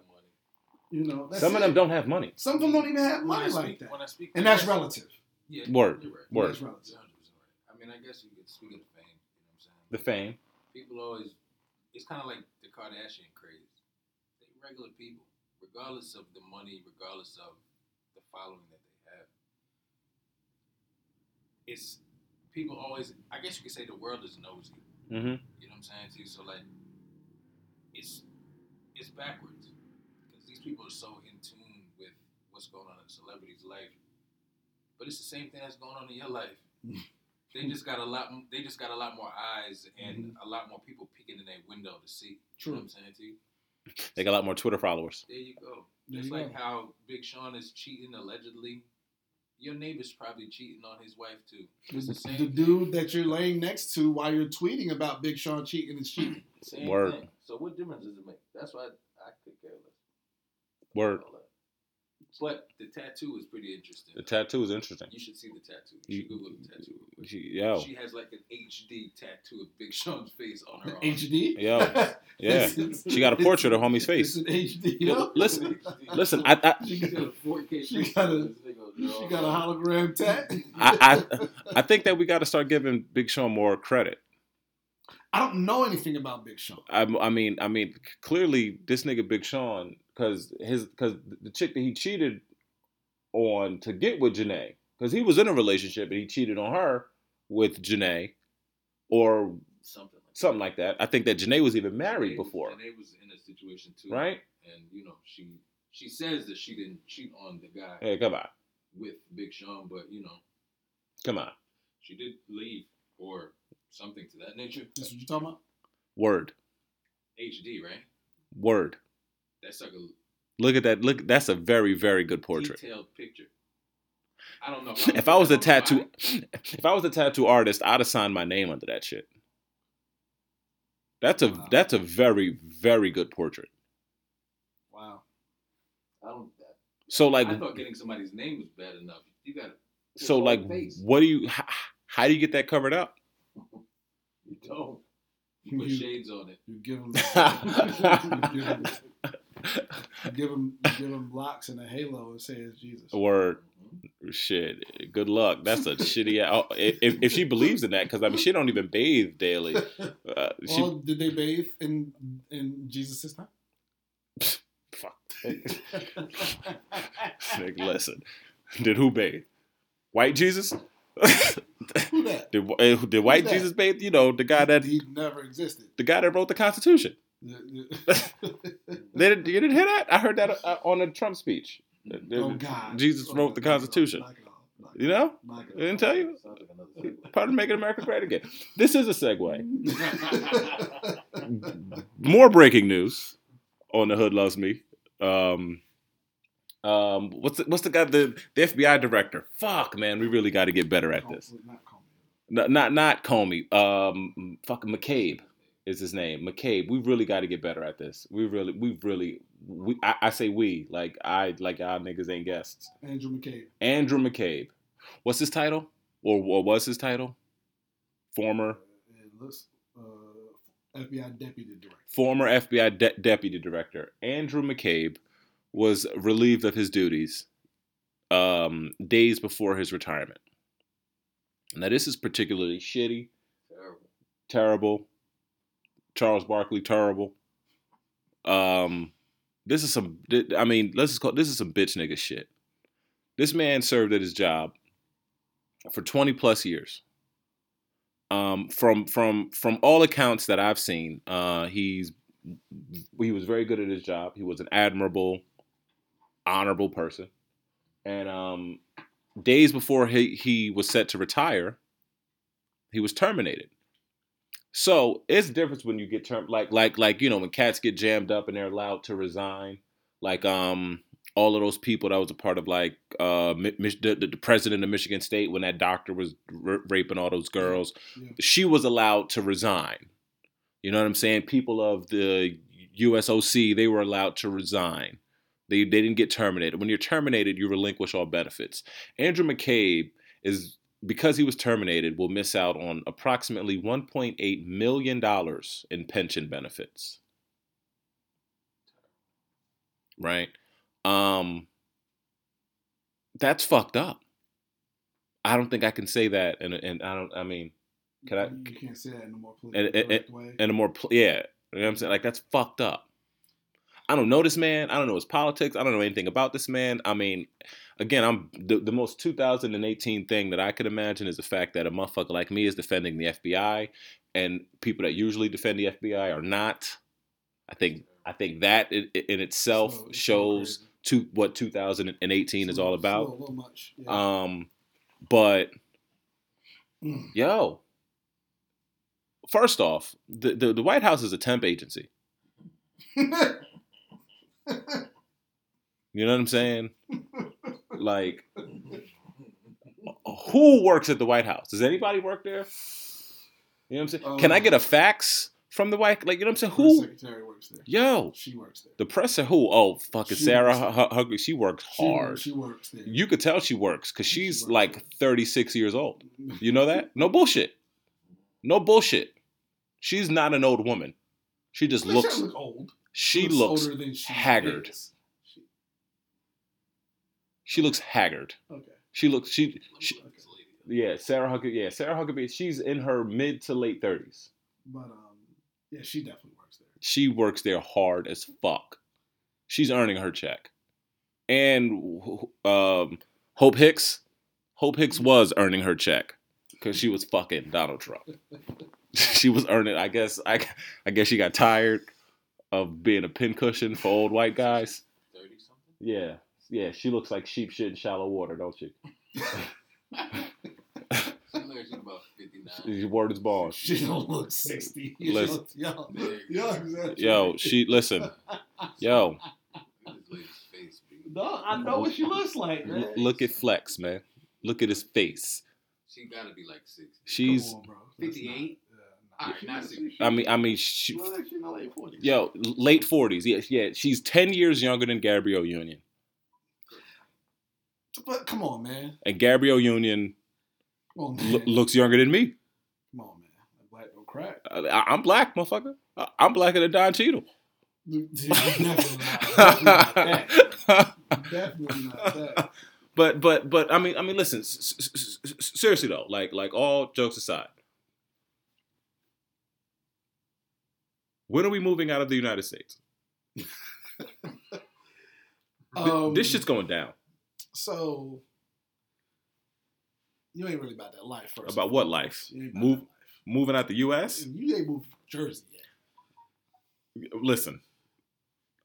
You know, that's Some of it. them don't have money. Some of them don't even have When I money speak, like that, when I speak, and that's guess- relative. Yeah, Word. You're right. Word. That's relative. You're 100% right. I mean, I guess you could speak of the fame. You know what I'm saying? The fame. people always it's kind of like the Kardashian craze. They regular people, regardless of the money, regardless of the following that they have. It's people always. I guess you could say the world is nosy. Mm-hmm. You know what I'm saying to you? So like, it's it's backwards because these people are so in tune with what's going on in a celebrity's life, but it's the same thing that's going on in your life. they just got a lot. They just got a lot more eyes and a lot more people peeking in their window to see. You know what I'm saying to you? They got a lot more Twitter followers. There you go. There Just like go. how Big Sean is cheating allegedly. Your neighbor's probably cheating on his wife too. It's the The, same the dude that you're laying next to while you're tweeting about Big Sean cheating is cheating. Same Word. thing. So what difference does it make? That's why I, I could care less. Word. But the tattoo is pretty interesting. The tattoo is interesting. You should see the tattoo. You should You- Google the tattoo. She- Yo, She has like an HD tattoo of Big Sean's face on her arm. HD. Yo, yeah. She got a portrait of homie's face. It's an HD. Well, listen, listen. I, I, She She got got, a 4K she got a- she got a hologram tat. I, I, I think that we got to start giving Big Sean more credit. I don't know anything about Big Sean. I, I mean, I mean, clearly this nigga Big Sean, because his, because the chick that he cheated on to get with Jhené, because he was in a relationship and he cheated on her with Jhené, or something like something like that. I think that Jhené was even married Jhené- before, Jhené was in a situation too, right? And you know, she she says that she didn't cheat on the guy Hey, come on, with Big Sean, but you know, come on, she did leave or something to that nature. That's what you're talking about. word, HD, right? word. That's like a Look at that. Look, that's a very, very good portrait. detailed picture. I don't know. If I was a don't know tattoo, why. if I was a tattoo artist, I'd have signed my name under that shit. That's a Wow. that's a very very good portrait. Wow. I don't. So like I thought getting somebody's name was bad enough. You got to. so like what do you how, how do you get that covered up? You don't. You put You- shades on it. You give him, you give him, you give him, give him locks and a halo and say it's Jesus. Word shit. Good luck. That's a shitty. oh, If if she believes in that, because I mean she don't even bathe daily. Uh, she Well, did they bathe in in Jesus' time? fuck. Nigga, listen. Did who bathe? White Jesus. Who that? did, uh, did White? Jesus bathe? You know the guy that he never existed. the guy that wrote the Constitution. Didn't, you didn't hear that? I heard that uh, on a Trump speech. oh God! Jesus Oh, wrote the off, Constitution. knock it off, knock You know? I didn't tell you. Part of making America great again. This is a segue. More breaking news on the Hood Loves Me. Um, um, what's the, what's the guy the, the FBI director? Fuck man, we really got to get better at this. Not Comey. Not not, not Comey. Um, fucking McCabe is his name. McCabe. We really got to get better at this. We really, we really, we. I, I say we like I like y'all niggas ain't guests. Andrew McCabe. Andrew McCabe. What's his title? Or what was his title? Former uh, FBI deputy director. former FBI de- deputy director Andrew McCabe was relieved of his duties um, days before his retirement. Now this is particularly shitty, Terrible. terrible. Charles Barkley, terrible. Um, this is some. I mean, let's just call this is some bitch nigga shit. This man served at his job for 20 plus years. Um, from from from all accounts that I've seen, uh, he's he was very good at his job. He was an admirable, honorable person, and um, days before he he was set to retire, he was terminated. So it's the difference when you get term like like like you know when cats get jammed up and they're allowed to resign, like um all of those people that was a part of like uh the, the the president of Michigan State when that doctor was r- raping all those girls, Yeah. she was allowed to resign. You know what I'm saying? People of the USOC they were allowed to resign. They they didn't get terminated. When you're terminated, you relinquish all benefits. Andrew McCabe is because he was terminated will miss out on approximately 1.8 million dollars in pension benefits. Right? Um that's fucked up. I don't think I can say that and and I don't I mean Can I- You can't say that in a more politically and- way. in a more yeah, you know what I'm saying? Like that's fucked up. I don't know this man. I don't know his politics. I don't know anything about this man. I mean, again, I'm the, the most 2018 thing that I could imagine is the fact that a motherfucker like me is defending the FBI, and people that usually defend the FBI are not. I think I think that in, in itself So, it's so shows to what 2018 is all little- it's a about. little- little much. Yeah. Um, but Mm. yo, first off, the, the the White House is a temp agency. You know what I'm saying? Like, who works at the White House? Does anybody work there? You know what I'm saying? Can I Um, get a fax from the White? Like, you know what I'm saying? Who? secretary works there. Yo, She works there. the press who? Oh, fucking She Sarah works Hu- Hu- Hughley. She works hard. She works there. You could tell she works because She she's works like there. 36 years old. You know that? No bullshit. No bullshit. She's not an old woman. She just She looks. doesn't look old. She looks. older than she haggard. is. She- She looks haggard. okay. She looks. She. she okay. Yeah, Sarah Huckabee. Yeah, Sarah Huckabee. She's in her mid to late 30s. But um, yeah, she definitely works there. She works there hard as fuck. She's earning her check. And um, Hope Hicks. Hope Hicks was earning her check because she was fucking Donald Trump. she was earning. I guess. I. I guess she got tired of being a pincushion for old white guys. Thirty something. Yeah, yeah. She looks like sheep shit in shallow water, don't she? She looks she's about fifty nine. Your word is born. She don't look sixty. You Listen. know, yo, yo, exactly. Yo, she listen. Yo, Look at this lady's face. B. No, I know what she looks like, man. l- look at Flex, man. Look at his face. She gotta be like sixty. She's. On, 58? Not- Alright, not sixty. I mean, I mean, she, She she's in her late 40s. yo, late forties. Yeah, yeah. She's ten years younger than Gabrielle Union, But come on, man. and Gabrielle Union on, lo- looks younger than me. Come on, man. That black don't crack. I, I'm black, motherfucker. I, I'm blacker than Don Cheadle. Definitely not. Definitely not that. Definitely not that. but but but I mean I mean listen s- s- s- seriously though like like all jokes aside when are we moving out of the United States Um, this shit's going down So you ain't really about that life. First About what life? About Move- life. Moving out the U.S. You ain't moved Jersey yet. Listen,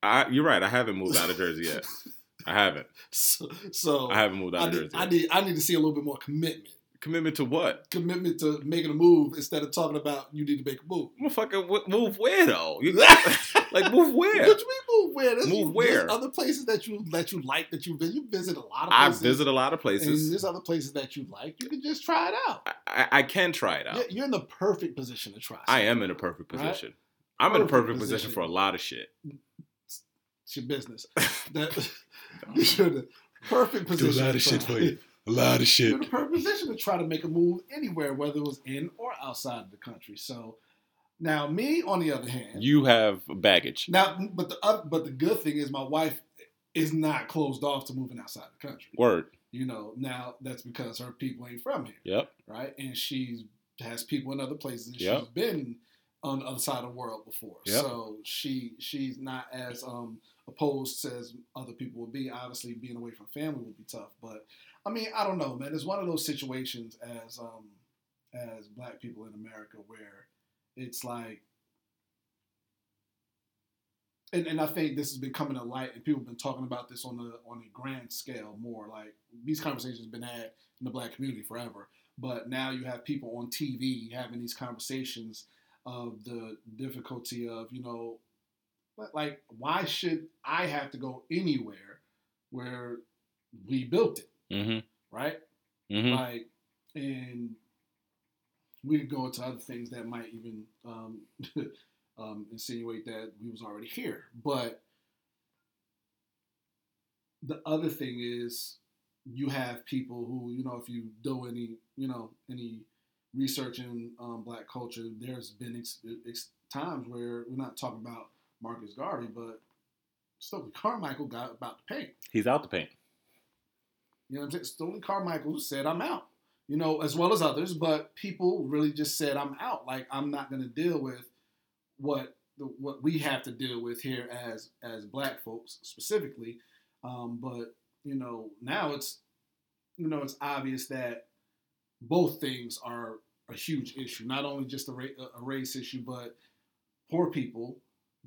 I you're right. I haven't moved out of Jersey yet. I haven't. So, so I haven't moved out I of need, Jersey. I yet. need I need to see a little bit more commitment. Commitment to what? Commitment to making a move instead of talking about you need to make a move. Motherfucker, wh- move where though? You, what like move where? you mean move where? There's, Move you- where? There's other places that you that you like that you visit. You visit a lot of I places. visit a lot of and places. there's other places that you like. You can just try it out. I, I, I can try it out. You're, you're in the perfect position to try. I am in a perfect Right? position. I'm in a Perfect perfect position position. for a lot of shit. It's your business. That you're in the perfect position. lot of shit for you. A lot of You're in the perfect position to try to make a move anywhere, whether it was in or outside of the country. So now, me on the other hand, You have baggage. now, but the oth- but the good thing is my wife is not closed off to moving outside the country. Word. You know, now that's because her people ain't from here, Yep. right? And she has people in other places. And Yep. She's been on the other side of the world before, Yep. so she she's not as um, opposed as other people would be. Obviously, being away from family would be tough, but I mean, I don't know, man. It's one of those situations as um, as Black people in America where it's like and, and I think this has been coming to light, and people have been talking about this on the on a grand scale more. Like these conversations have been had in the black community forever, but now you have people on TV having these conversations of the difficulty of you know, like why should I have to go anywhere where we built it, Mm-hmm. right? Mm-hmm. Like, and we could go into other things that might even um, um, insinuate that we was already here. But the other thing is, you have people who, you know, if you do any, you know, any research in um, Black culture, there's been ex- ex- times where we're not talking about Marcus Garvey, but Stokely Carmichael got about the paint. He's out the paint. You know what I'm saying? Stokely Carmichael said, I'm out, you know, as well as others, but people really just said, I'm out. Like, I'm not going to deal with what the, what we have to deal with here as as black folks specifically. Um, but, you know, now it's, you know, it's obvious that both things are a huge issue, not only just a, ra- a race issue, but poor people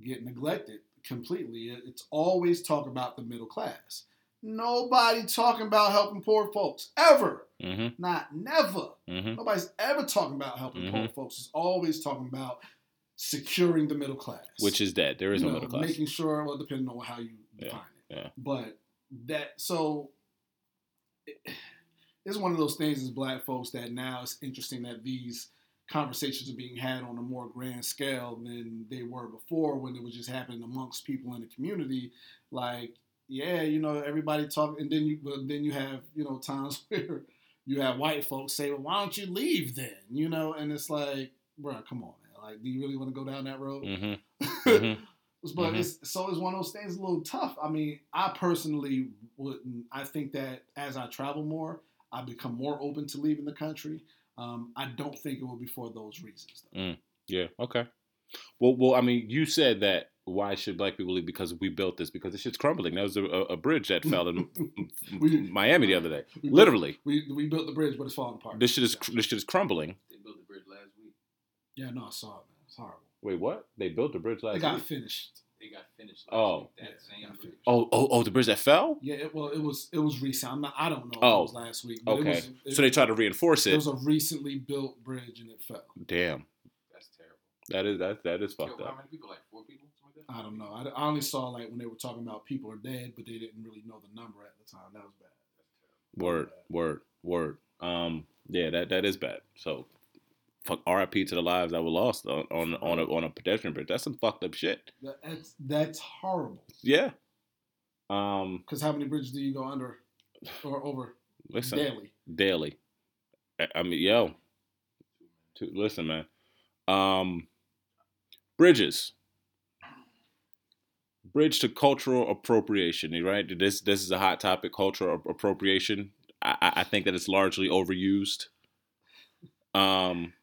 get neglected completely. It's always talk about the middle class. Nobody talking about helping poor folks ever. Mm-hmm. Not never. Mm-hmm. Nobody's ever talking about helping poor Mhm. folks. It's always talking about securing the middle class. Which is dead. There is You no know, middle class. Making sure, well, depending on how you Yeah, define it. yeah. But that so it- it's one of those things as black folks that now it's interesting that these conversations are being had on a more grand scale than they were before when it was just happening amongst people in the community. Like, yeah, you know, everybody talk, and then you, but then you have, you know, times where you have white folks say, "Well, why don't you leave then?" You know, and it's like, bro, come on, man. Like, do you really want to go down that road? Mm-hmm. Mhm. but Mhm. it's so it's one of those things a little tough. I mean, I personally wouldn't. I think that as I travel more, I become more open to leaving the country. Um, I don't think it will be for those reasons. Though. Yeah. Okay. Well, well, I mean, you said that. Why should black people leave? Because we built this. Because the shit's crumbling. That was a, a, a bridge that fell in We- Miami the other day. We built- Literally, we we built the bridge, but it's falling apart. this shit is this shit is crumbling. They built the bridge last week. yeah, no, I saw it, man. It's horrible. Wait, what? They built the bridge It last got week. finished. They got finished last Oh. week. That Yeah, same got bridge. finished. Oh, oh, oh, the bridge that fell. Yeah, it, well, it was it was recent. I'm not. I don't know. If Oh, it was last week. But Okay. It was, it, so they tried to reinforce It it. was a recently built bridge and it fell. Damn, That's terrible. that is that that is Killed fucked how up. many people? Like four people? Something like that? I don't know. I, I only saw like when they were talking about people are dead, but they didn't really know the number at the time. That was bad. Word, word, word. Um, yeah, that that is bad. So, fuck. R.I.P. to the lives that were lost on on on a, on a pedestrian bridge. That's some fucked up shit. That's that's horrible. Yeah. Um, Because how many bridges do you go under or over listen, daily? daily. I, mean, yo, listen, man. Um, bridges. Bridge to cultural appropriation, right? This this is a hot topic, cultural appropriation. I, I think that it's largely overused. Um,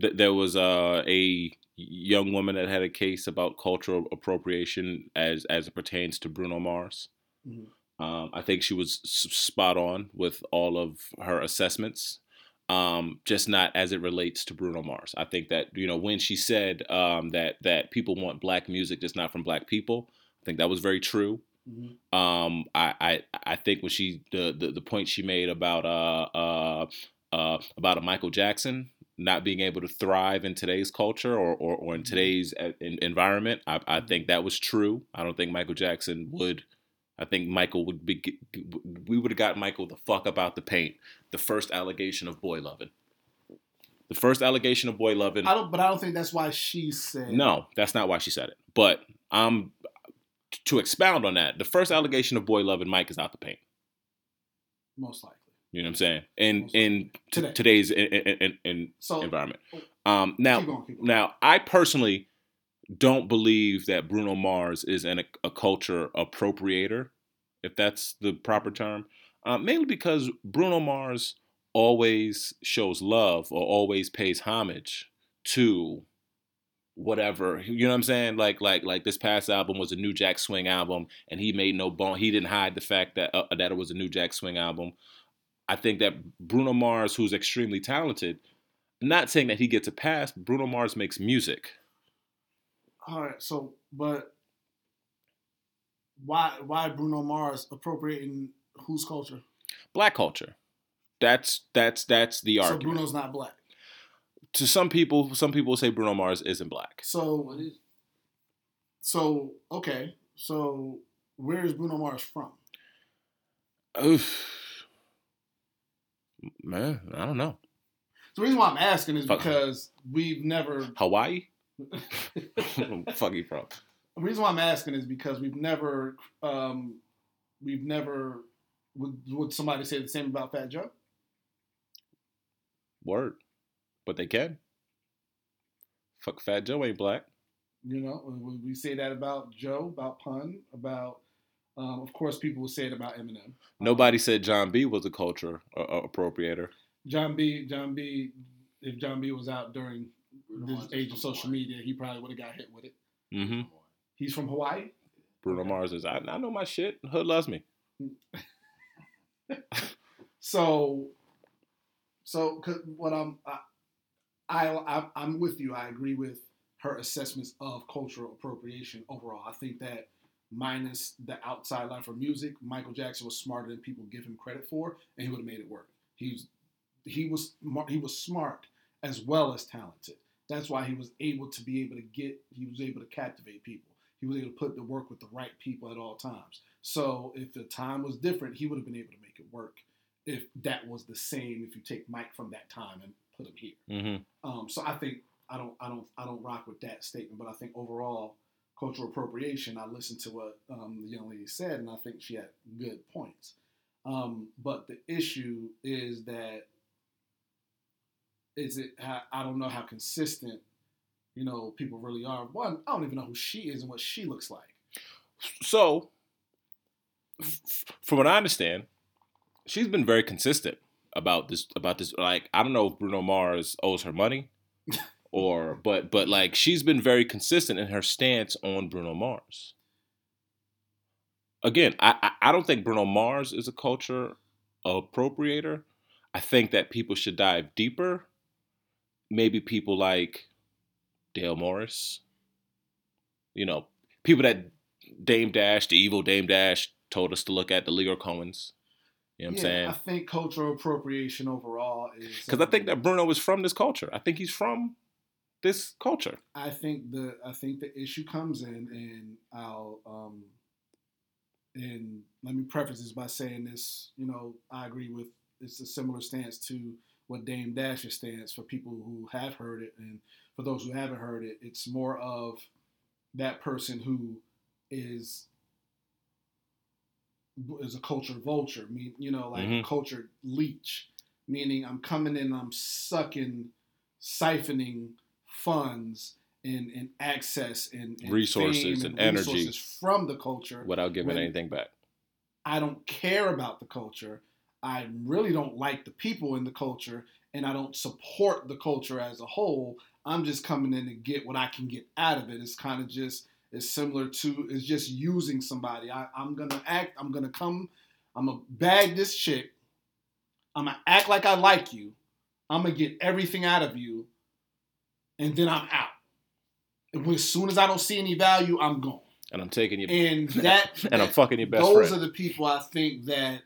th- there was uh, a young woman that had a case about cultural appropriation as as it pertains to Bruno Mars. Mhm. Um, I think she was spot on with all of her assessments, um, just not as it relates to Bruno Mars. I think that you know when she said um, that that people want black music, just not from black people. I think that was very true. Mhm. Um, I, I I think when she the, the the point she made about uh uh uh about a Michael Jackson not being able to thrive in today's culture or or, or in today's uh, en- environment, I, I think that was true. I don't think Michael Jackson would. I think Michael would be. We would have got Michael the fuck about the paint. The first allegation of boy loving. The first allegation of boy loving. I don't, but I don't think that's why she said. No, that's not why she said it. But um, to expound on that, the first allegation of boy loving Mike is out the paint. most likely. You know what I'm saying? In in Today. today's in, in, in, in So environment. Um, now, keep going, keep going. now I personally don't believe that Bruno Mars is an, a culture appropriator, if that's the proper term. Uh, mainly because Bruno Mars always shows love or always pays homage to whatever you know what I'm saying. Like like like this past album was a New Jack Swing album, and he made no bone. He didn't hide the fact that uh, that it was a New Jack Swing album. I think that Bruno Mars, who's extremely talented, not saying that he gets a pass. Bruno Mars makes music. All right, so but why why Bruno Mars appropriating whose culture? Black culture. That's that's that's the So argument. So Bruno's not black. to some people, some people say Bruno Mars isn't black. So What is? so okay. So where is Bruno Mars from? Oof. Man, I don't know. The reason why I'm asking is because we've never. Hawaii? Fuck you from. The reason why I'm asking is because we've never, um, we've never. Would, would somebody say the same about Fat Joe? Word. But they can. Fuck Fat Joe ain't black. You know, we say that about Joe, about Pun, about. Um, of course, people would say it about Eminem. Nobody said Jon B was a culture uh, appropriator. Jon B. Jon B. If Jon B. was out during this Mars age of social Hawaii. media, he probably would have got hit with it. hmm He's from Hawaii. Bruno Mars is. I, I know my shit. Hood loves me. So, so 'cause what I'm, I, I, I, I'm with you. I agree with her assessments of cultural appropriation overall. I think that minus the outside line for music, Michael Jackson was smarter than people give him credit for, and he would have made it work. He's, he was, mar- he was smart as well as talented. That's why he was able to be able to get, he was able to captivate people. He was able to put the work with the right people at all times. So if the time was different, he would have been able to make it work if that was the same if you take Mike from that time and put him here. hmm Um, so I think I don't I don't I don't rock with that statement, but I think overall cultural appropriation. I listened to what um, the young lady said, and I think she had good points. Um, but the issue is that is it I I don't know how consistent you know people really are. One, I don't even know who she is and what she looks like. So, from what I understand, she's been very consistent about this. About this, like I don't know if Bruno Mars owes her money, or but but like she's been very consistent in her stance on Bruno Mars. Again, I, I don't think Bruno Mars is a culture appropriator. I think that people should dive deeper. Maybe people like Dale Morris. You know, people that Dame Dash, the evil Dame Dash, told us to look at the Lyor Cohens. You know what I'm saying yeah, I think cultural appropriation overall is Because I think that Bruno is from this culture. I think he's from this culture. I think the I think the issue comes in, and I'll um, and let me preface this by saying this. You know, I agree with it's a similar stance to what Dame Dash's stance for people who have heard it, and for those who haven't heard it, it's more of that person who is is a culture vulture. mean, you know, like a Mhm. culture leech, meaning I'm coming in, I'm sucking, siphoning funds and, and access and, and Resources fame and energy. from the culture. Without giving anything back. I don't care about the culture. I really don't like the people in the culture, and I don't support the culture as a whole. I'm just coming in to get what I can get out of it. It's kind of just it's similar to is just using somebody. I, I'm gonna act. I'm gonna come. I'm gonna bag this chick. I'm gonna act like I like you. I'm gonna get everything out of you, and then I'm out. And as soon as I don't see any value, I'm gone. And I'm taking you. And that and I'm fucking your best those friend. are the people I think that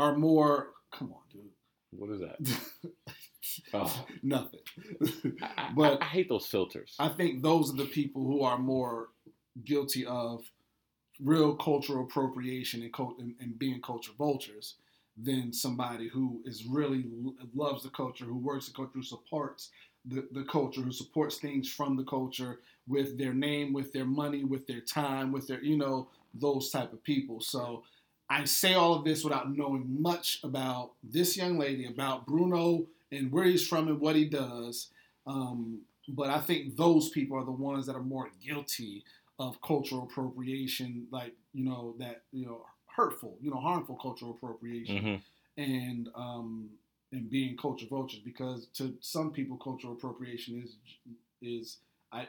are more. Come on, dude. what is that? Oh. Nothing. But- I, I hate those filters. I think those are the people who are more guilty of real cultural appropriation and, cult- and, and being culture vultures than somebody who is really loves the culture, who works the culture, who supports the, the culture, who supports things from the culture with their name, with their money, with their time, with their, you know, those type of people. So I say all of this without knowing much about this young lady, about Bruno and where he's from and what he does. Um, but I think those people are the ones that are more guilty of cultural appropriation, like you know that you know hurtful, you know harmful cultural appropriation, hmm and um, and being culture vultures. Because to some people, cultural appropriation is is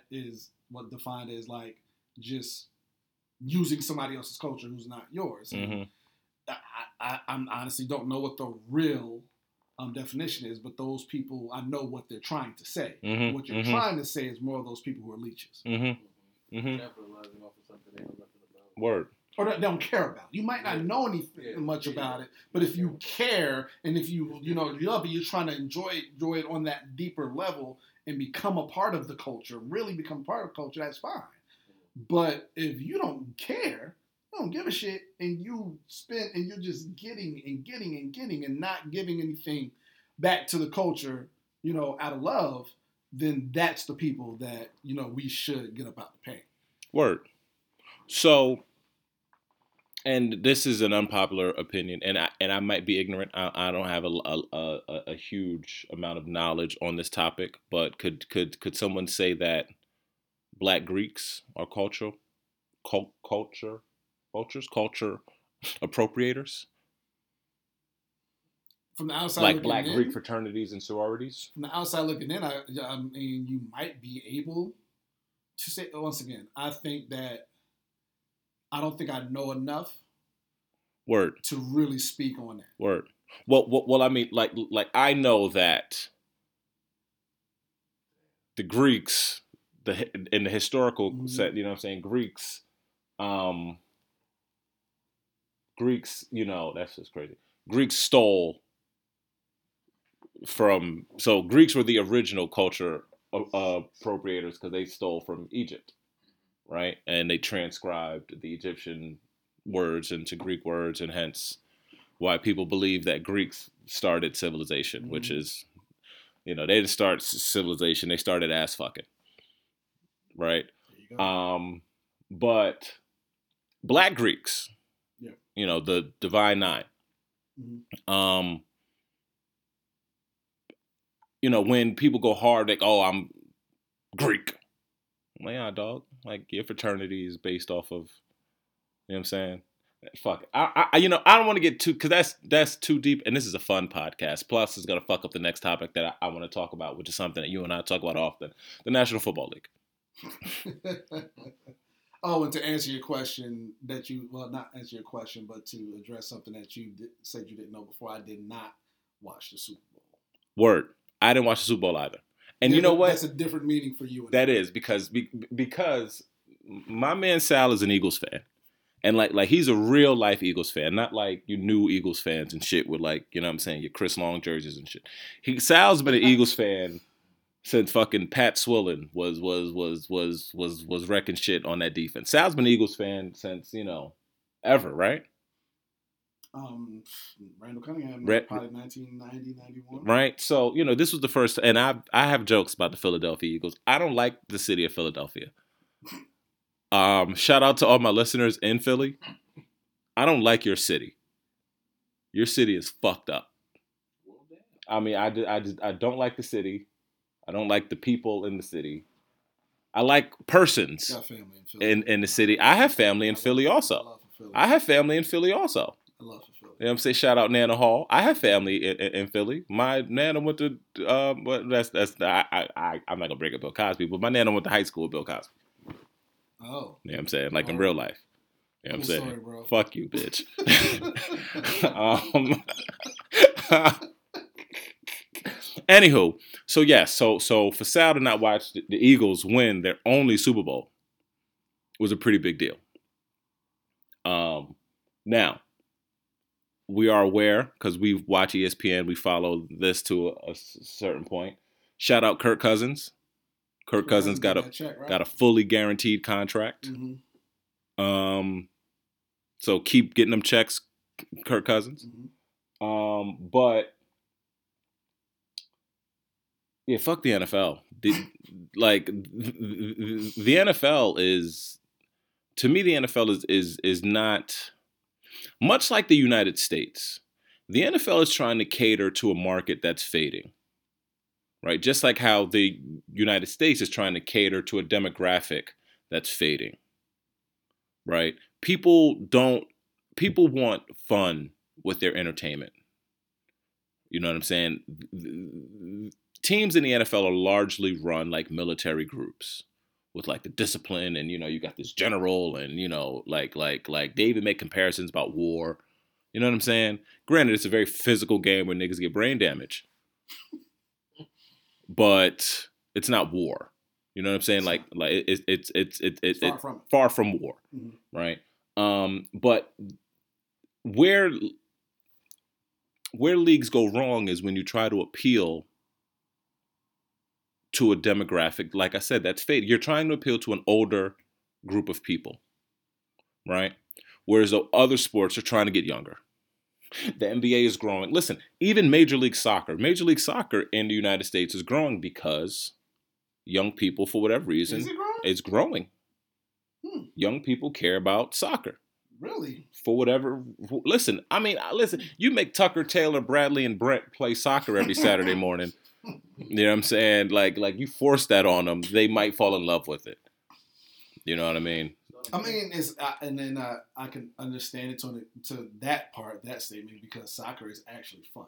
is what defined as like just using somebody else's culture who's not yours. And hmm I, I, I honestly don't know what the real um, definition is, but those people, I know what they're trying to say. hmm What you're hmm trying to say is more of those people who are leeches hmm hmm Capitalizing off of something they know nothing about. Word. or that they don't care about. You might not Yeah. know anything Yeah. much Yeah. about it, but if you care and if you you know you love it, you're trying to enjoy it, enjoy it on that deeper level and become a part of the culture, really become part of culture. That's fine. But if you don't care, you don't give a shit, and you spend and you're just getting and getting and getting and not giving anything back to the culture, you know, out of love, then that's the people that you know we should get up out the paint. Word. So, and this is an unpopular opinion, and I and I might be ignorant. I, I don't have a, a, a, a huge amount of knowledge on this topic, but could could could someone say that Black Greeks are culture, cult, culture, cultures, culture appropriators, From the outside, like looking Black in, Greek fraternities and sororities? from the outside looking in, I, I mean, you might be able to say once again. I think that I don't think I know enough Word. to really speak on that. Word. Well, well, well, I mean, like, like I know that the Greeks, the in the historical Mhm. set, you know, what I'm saying Greeks, um, Greeks, you know, that's just crazy. Greeks stole from, so Greeks were the original culture uh, appropriators because they stole from Egypt, right? And they transcribed the Egyptian words into Greek words, and hence why people believe that Greeks started civilization, which Mhm. is, you know, they didn't start civilization; they started ass fucking, right? There you go. Um, but Black Greeks, Yeah. you know, the Divine 9 Mhm. Um, you know, when people go hard, like, oh, I'm Greek. I'm like, yeah, dog. Like, your fraternity is based off of, you know what I'm saying? Fuck it. I, I, you know, I don't want to get too, because that's that's too deep, and this is a fun podcast. Plus, it's gonna fuck up the next topic that I, I want to talk about, which is something that you and I talk about often: the National Football League. oh, and to answer your question, that you well, not answer your question, but to address something that you did, said you didn't know before. I did not watch the Super Bowl. Word. I didn't watch the Super Bowl either. And Yeah, you know what? That's a different meaning for you. and That I. is because be, because my man Sal is an Eagles fan, and like like he's a real life Eagles fan, not like you new Eagles fans and shit with like you know what I'm saying your Chris Long jerseys and shit. He Sal's been an Eagles fan since fucking Pat Swilling was was was was was was wrecking shit on that defense. Sal's been an Eagles fan since you know ever, right? Um, Randall Cunningham, Ra- probably 1990, 91. Right. So you know this was the first, and I I have jokes about the Philadelphia Eagles. I don't like the city of Philadelphia. Um, shout out to all my listeners in Philly. I don't like your city. Your city is fucked up. I mean, I I just, I don't like the city. I don't like the people in the city. I like persons in in in the city. I have family in Philly also. Philly. I have family in Philly also. I love Philly. You know what I'm saying? Shout out Nana Hall. I have family in, in, in Philly. My Nana went to, um, well, that's, that's, I, I, I, I'm not gonna bring up Bill Cosby, but my Nana went to high school with Bill Cosby. Oh, You know what I'm saying? Like in Oh. real life. You know what I'm cool saying? story, bro. Fuck you, bitch. um, anywho, so yes, so so for Sal to not watch the, Eagles win their only Super Bowl was a pretty big deal. Um, now we are aware because we watch ESPN, we follow this to a certain point. Shout out Kirk Cousins. Kirk Cousins got a check, right? got a fully guaranteed contract. Mhm, Um, so keep getting them checks, Kirk Cousins. mhm. Um, but yeah, fuck the NFL. Like the NFL is, to me, the NFL is is is not much like the United States. The NFL is trying to cater to a market that's fading, right? Just like how the United States is trying to cater to a demographic that's fading, right? People don't. People want fun with their entertainment. You know what I'm saying? Teams in the NFL are largely run like military groups with like the discipline and you know you got this general and you know like like like they even make comparisons about war. You know what I'm saying? Granted, it's a very physical game where niggas get brain damage, but it's not war. You know what I'm saying? Like like it, it, it's it's it's it's Far it, from it. far from war, Mhm. right? Um, but where where leagues go wrong is when you try to appeal to a demographic. Like I said, that's fate. You're trying to appeal to an older group of people, right? Whereas the other sports are trying to get younger. The NBA is growing. Listen, even Major League Soccer, Major League Soccer in the United States is growing because young people, for whatever reason, Is it growing? it's growing. Hmm. Young people care about soccer Really? for whatever. Listen, I mean, listen. You make Tucker, Taylor, Bradley, and Brett play soccer every Saturday morning. You know what I'm saying? Like, like you force that on them, they might fall in love with it. You know what I mean? I mean, it's uh, and then uh, I can understand it to to that part, that statement, because soccer is actually fun.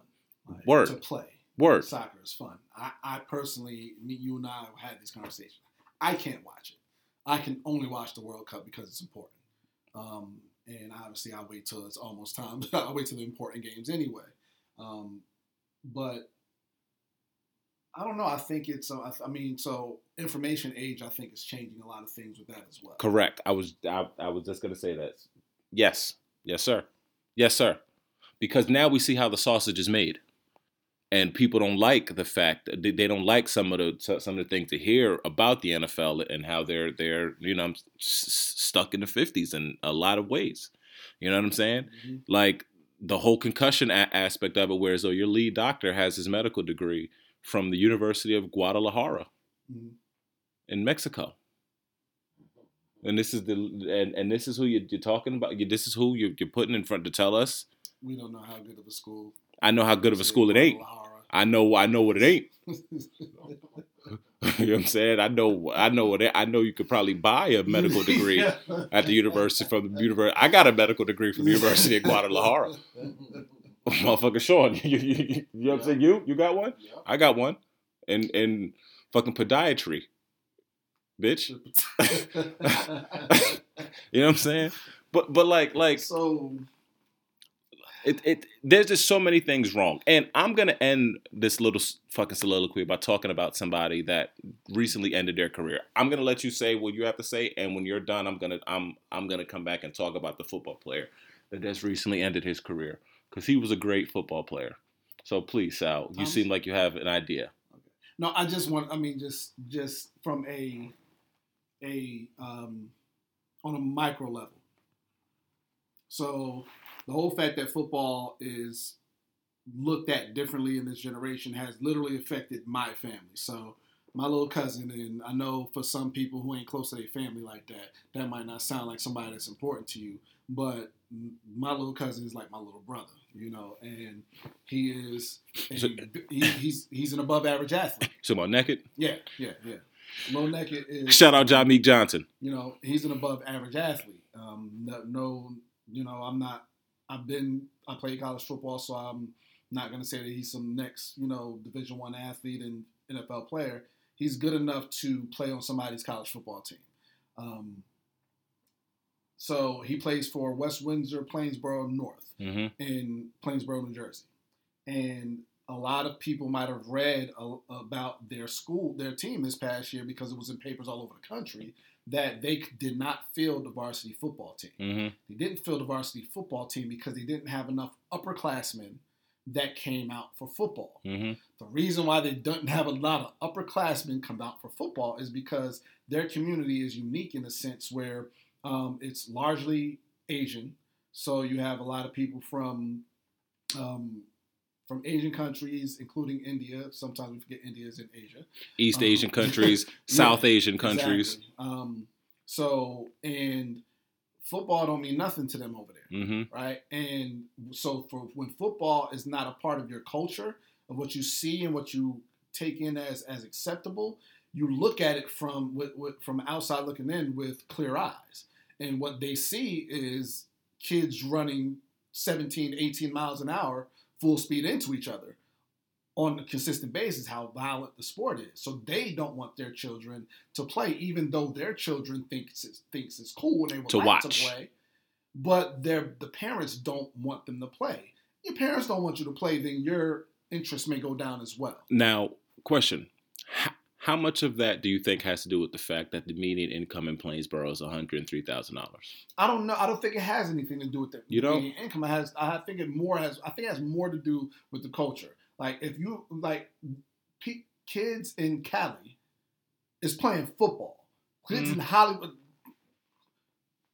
Like, Word. to play. Word. Soccer is fun. I, I personally, me, you and I have had this conversation. I can't watch it. I can only watch the World Cup because it's important. Um, and obviously, I wait till it's almost time. I wait till the important games anyway. Um, but I don't know. I think it's. Uh, I, I mean, so information age, I think, is changing a lot of things with that as well. Correct. I was I, I was just gonna say that. Yes. Yes, sir. Yes, sir. Because now we see how the sausage is made. And people don't like the fact that they, don't like some of the some of the things to hear about the NFL and how they're they're you know s- stuck in the fifties in a lot of ways. You know what I'm saying? Mhm. Like the whole concussion a- aspect of it, whereas though your lead doctor has his medical degree from the University of Guadalajara Mhm. in Mexico. And this is the and, and this is who you're, you're talking about. This is who you're, you're putting in front to tell us. We don't know how good of a school. I know how good of a school it ain't. I know I know what it ain't. you know what I'm saying? I know I know what it, I know. You could probably buy a medical degree at the university from the university. I got a medical degree from the University of Guadalajara. Motherfucker, Sean, you, you, you, you know what I'm saying? You you got one? I got one. And and fucking podiatry, bitch. You know what I'm saying? But but like like so it, it there's just so many things wrong and i'm gonna end this little fucking soliloquy by talking about somebody that recently ended their career i'm gonna let you say what you have to say and when you're done i'm gonna i'm i'm gonna come back and talk about the football player that just recently ended his career because he was a great football player so please sal you Thomas? seem like you have an idea no, I just want. I mean, just just from a a um, on a micro level. So the whole fact that football is looked at differently in this generation has literally affected my family. So my little cousin, and I know for some people who ain't close to their family like that, that might not sound like somebody that's important to you. But my little cousin is like my little brother, you know, and he is a, So- he, he's he's an above average athlete. so about naked Yeah, yeah, yeah. Low Naked is shout out john meek johnson you know, he's an above average athlete. Um, no, no, you know, I'm not. I've been. I played college football, so I'm not going to say that he's some next, you know, Division One athlete and NFL player. He's good enough to play on somebody's college football team. Um, So he plays for West Windsor Plainsboro North hmm in Plainsboro, New Jersey. And a lot of people might have read a, about their school, their team this past year because it was in papers all over the country that they did not field the varsity football team. hmm They didn't field the varsity football team because they didn't have enough upperclassmen that came out for football. hmm The reason why they don't have a lot of upperclassmen come out for football is because their community is unique in a sense where um, it's largely Asian. So you have a lot of people from um, from Asian countries, including India. Sometimes we forget India is in Asia. East Um, Asian countries, yeah, South Asian countries. Exactly. Um, so and football don't mean nothing to them over there hmm right? And so for when football is not a part of your culture of what you see and what you take in as as acceptable, you look at it from with, with, from outside looking in with clear eyes. And what they see is kids running 17, 18 miles an hour full speed into each other on a consistent basis how violent the sport is. So they don't want their children to play, even though their children thinks it's, thinks it's cool when they would To like watch. to play. But their the parents don't want them to play. Your parents don't want you to play, then your interest may go down as well. Now, question: How, much of that do you think has to do with the fact that the median income in Plainsboro is one hundred and three thousand dollars? I don't know. I don't think it has anything to do with the You don't? median income. It has. I think it more has. I think it has more to do with the culture. Like if you like, pe- kids in Cali is playing football. Kids Mm. in Hollywood.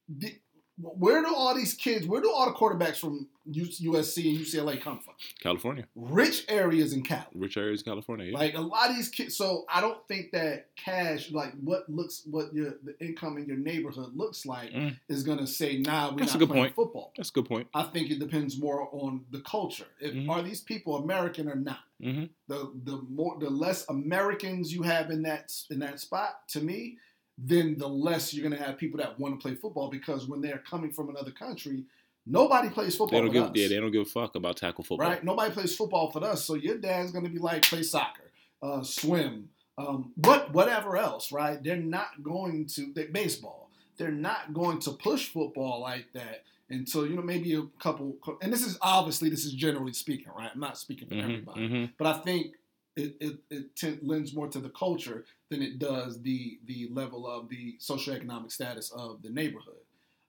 the- where do all these kids? Where do all the quarterbacks from USC and UCLA come from? California, Rich areas in Cali. rich areas of California. Yeah. Like a lot of these kids, so I don't think that cash, like what looks, what your the income in your neighborhood looks like, Mm. is gonna say, nah, we're That's a good playing point. football. That's a good point. I think it depends more on the culture. If Mhm. are these people American or not? hmm The the more the less Americans you have in that in that spot, to me, then the less you're gonna have people that want to play football because when they're coming from another country, nobody plays They football don't give. us Yeah, they don't give a fuck about tackle football. right? Nobody plays football for us, so your dad's gonna be like play soccer, uh, swim, um, what whatever else, right? They're not going to they, baseball. They're not going to push football like that until you know maybe a couple. And this is obviously this is generally speaking, right? I'm not speaking for hmm everybody, hmm but I think it it, it tend, lends more to the culture than it does the the level of the socioeconomic status of the neighborhood.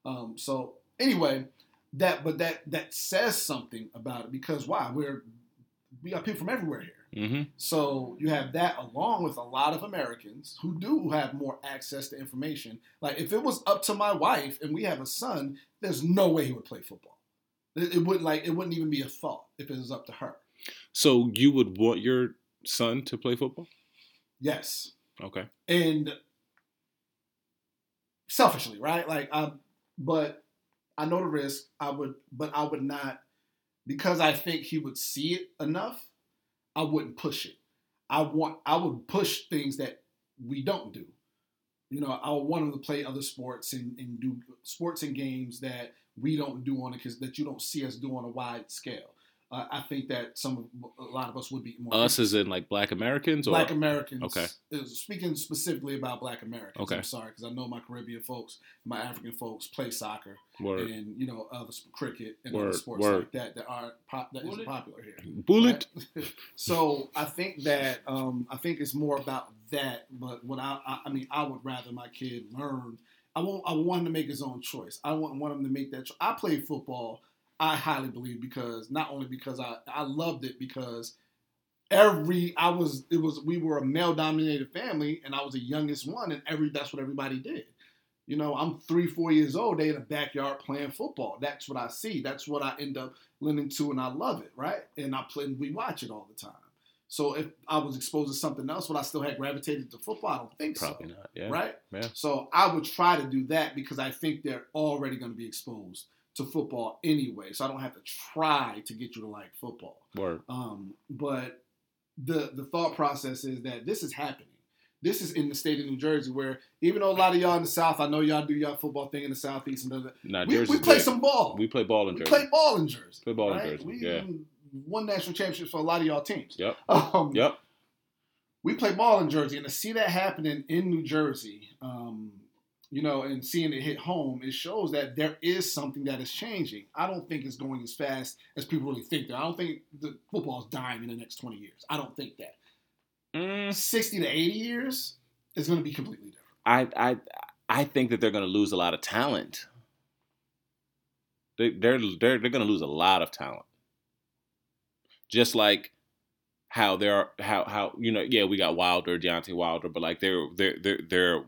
Um, so anyway, that but that that says something about it because why we're we got people from everywhere here. hmm So you have that along with a lot of Americans who do have more access to information. Like if it was up to my wife and we have a son, there's no way he would play football. It, it wouldn't like it wouldn't even be a thought if it was up to her. So you would want your son to play football? Yes. Okay. and selfishly, right? Like, I, but I know the risk. I would, but I would not because I think he would see it enough. I wouldn't push it. I want. I would push things that we don't do. You know, I want him to play other sports and, and do sports and games that we don't do on it because that you don't see us do on a wide scale. Uh, I think that some a lot of us would be more Us as in like Black Americans, or Black Americans. Okay. uh, Speaking specifically about Black Americans. Okay. I'm sorry because I know my Caribbean folks, my African folks play soccer word and you know other sp- cricket and Word, other sports word. like that that are pop, that is Bullet. popular here. bullet? right? so I think that um, I think it's more about that. But what I, I I mean I would rather my kid learn. I want I want him to make his own choice. I want want him to make that. Cho- I played football. I highly believe because not only because I I loved it because every I was it was we were a male dominated family and I was the youngest one and every that's what everybody did. You know, I'm three, four years old, they in the backyard playing football. That's what I see. That's what I end up leaning to and I love it, right? And I play and we watch it all the time. So if I was exposed to something else, would I still have gravitated to football? I don't think Probably so. not. Yeah. Right? Yeah. So I would try to do that because I think they're already going to be exposed to football anyway. So I don't have to try to get you to like football. Word. Um, but the the thought process is that this is happening. This is in the state of New Jersey, where even though a lot of y'all in the South, I know y'all do y'all football thing in the Southeast and other, Nah, we, we play big. some ball. We play ball in Jersey. We play ball in Jersey. Play ball in right? Jersey, We yeah. won national championships for a lot of y'all teams. Yep. Um, Yep. we play ball in Jersey, and to see that happening in New Jersey, um, you know, and seeing it hit home, it shows that there is something that is changing. I don't think it's going as fast as people really think. That I don't think the football's dying in the next 20 years. I don't think that. Mm, 60 to 80 years is going to be completely different. I I I think that they're going to lose a lot of talent. They, they're they're they're going to lose a lot of talent. Just like how there are how how you know yeah we got Wilder Deontay Wilder but like they're they're they're they're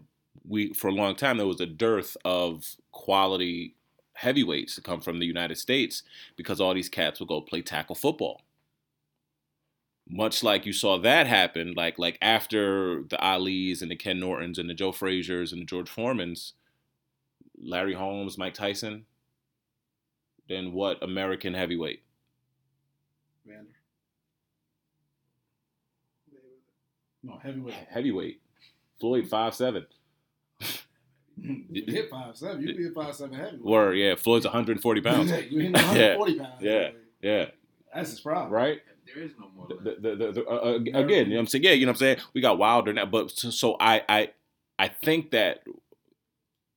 we for a long time there was a dearth of quality heavyweights to come from the United States because all these cats would go play tackle football. Much like you saw that happen, like like after the Ali's and the Ken Nortons and the Joe Frazier's and the George Foremans, Larry Holmes, Mike Tyson, then what American heavyweight? Vander. No, heavyweight. Heavyweight. Floyd five seven. You hit five seven. You can hit five seven heavyweight. Word, yeah. Floyd's 140 pounds. you hit 140 pounds. Yeah. heavyweight. Yeah, That's his problem. right. There is no more. The, the, the, the, uh, uh, again, you know what I'm saying? Yeah, you know what I'm saying? We got Wilder now, but so, so I, I, I think that,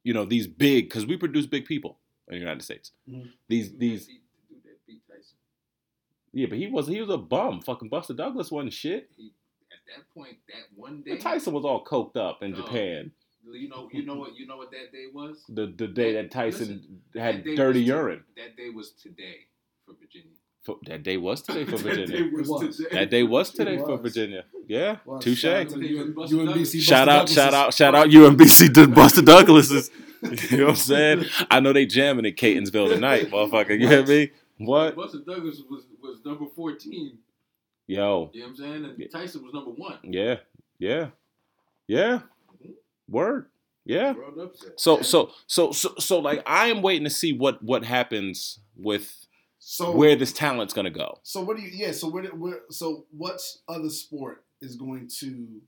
you know, these big, because we produce big people in the United States. Mhm. These, these, Beat- beat yeah, but he was, he was a bum. Fucking Buster Douglas wasn't shit. He, at that point, that one day, Tyson was all coked up in No. Japan. You know, you know what, you know what that day was. The the day that Tyson had That dirty was to- urine. That day was today for Virginia. Fo- That day was today for That Virginia. day was today. That day was It today for. Virginia. Yeah, Well, touche. shout out to the UN- Buster UMBC Douglas. Shout out, shout out, Douglas. shout out UMBC to Buster Douglas's. You know what I'm saying? I know they jamming at Catonsville tonight, motherfucker. You hear me? What? Buster Douglas was was number fourteen. Yo, You know what I'm saying? And Tyson was number one. yeah, yeah, yeah. Word, yeah. So, so, so, so, so, like, I am waiting to see what what happens with So where this talent's gonna go. So what do you? Yeah. So where? where so what's other sport is going to?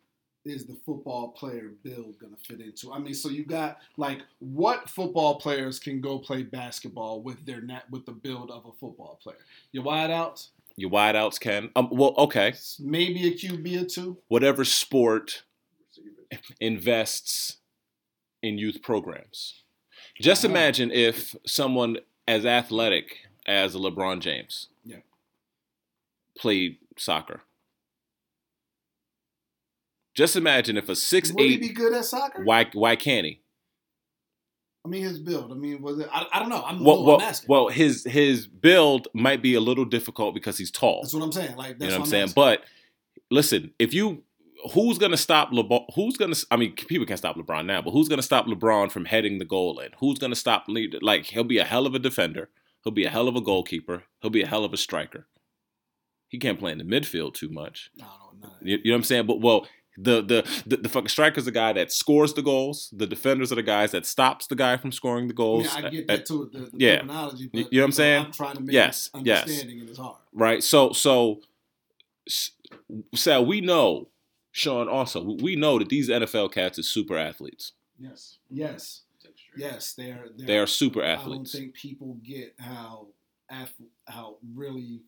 Is the football player build going to fit into? I mean, so you got like what football players can go play basketball with their net with the build of a football player? Your wideouts, Your wideouts can. Um, well, okay. maybe a QB or two. Whatever sport. Invests in youth programs. Just imagine if someone as athletic as a LeBron James Yeah. played soccer. Just imagine if a six Would he be good at soccer? why why can't he? I mean, his build. I mean, was it? I, I don't know. I'm, Well, well, I'm asking. well, his his build might be a little difficult because he's tall. that's what I'm saying. Like, that's you know what I'm saying? asking. But listen, if you who's gonna stop LeBron? Who's gonna? I mean, people can't stop LeBron now, but who's gonna stop LeBron from heading the goal in? Who's gonna stop? Like he'll be a hell of a defender. He'll be a hell of a goalkeeper. He'll be a hell of a striker. He can't play in the midfield too much. no, no, no. You, you know what I'm saying? But well. The, the the the fucking striker's the guy that scores the goals. The defenders are the guys that stops the guy from scoring the goals. mean, I get that too. The, the yeah. but, you know what I'm saying? I'm trying to make Yes, yes. understanding in his heart. right? So, so, s- Sal, we know, Sean, also, we know that these NFL cats are super athletes. Yes, yes, Take it straight. yes. They're, they're They are super athletes. I don't think people get how how really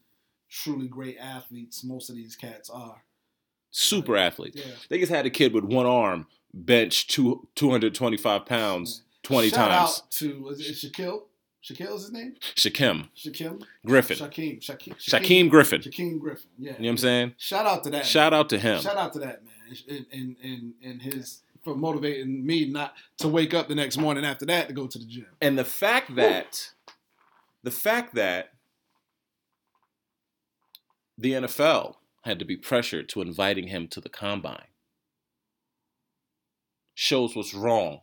truly great athletes most of these cats are. Super athletes. Yeah. They just had a kid with one arm bench two, 225 pounds 20 Shout times. out to is it Shaquille? Shaquille is his name? Shaquem Shaquille? Griffin. Shaquem. Shaquem. Shaquem Griffin. Shaquem Griffin. Yeah. You know what I'm saying? Shout out to that. Shout man. out to him. Shout out to that man. And and and, and his for motivating me not to wake up the next morning after that to go to the gym. And the fact that, the fact that the NFL had to be pressured to inviting him to the combine shows what's wrong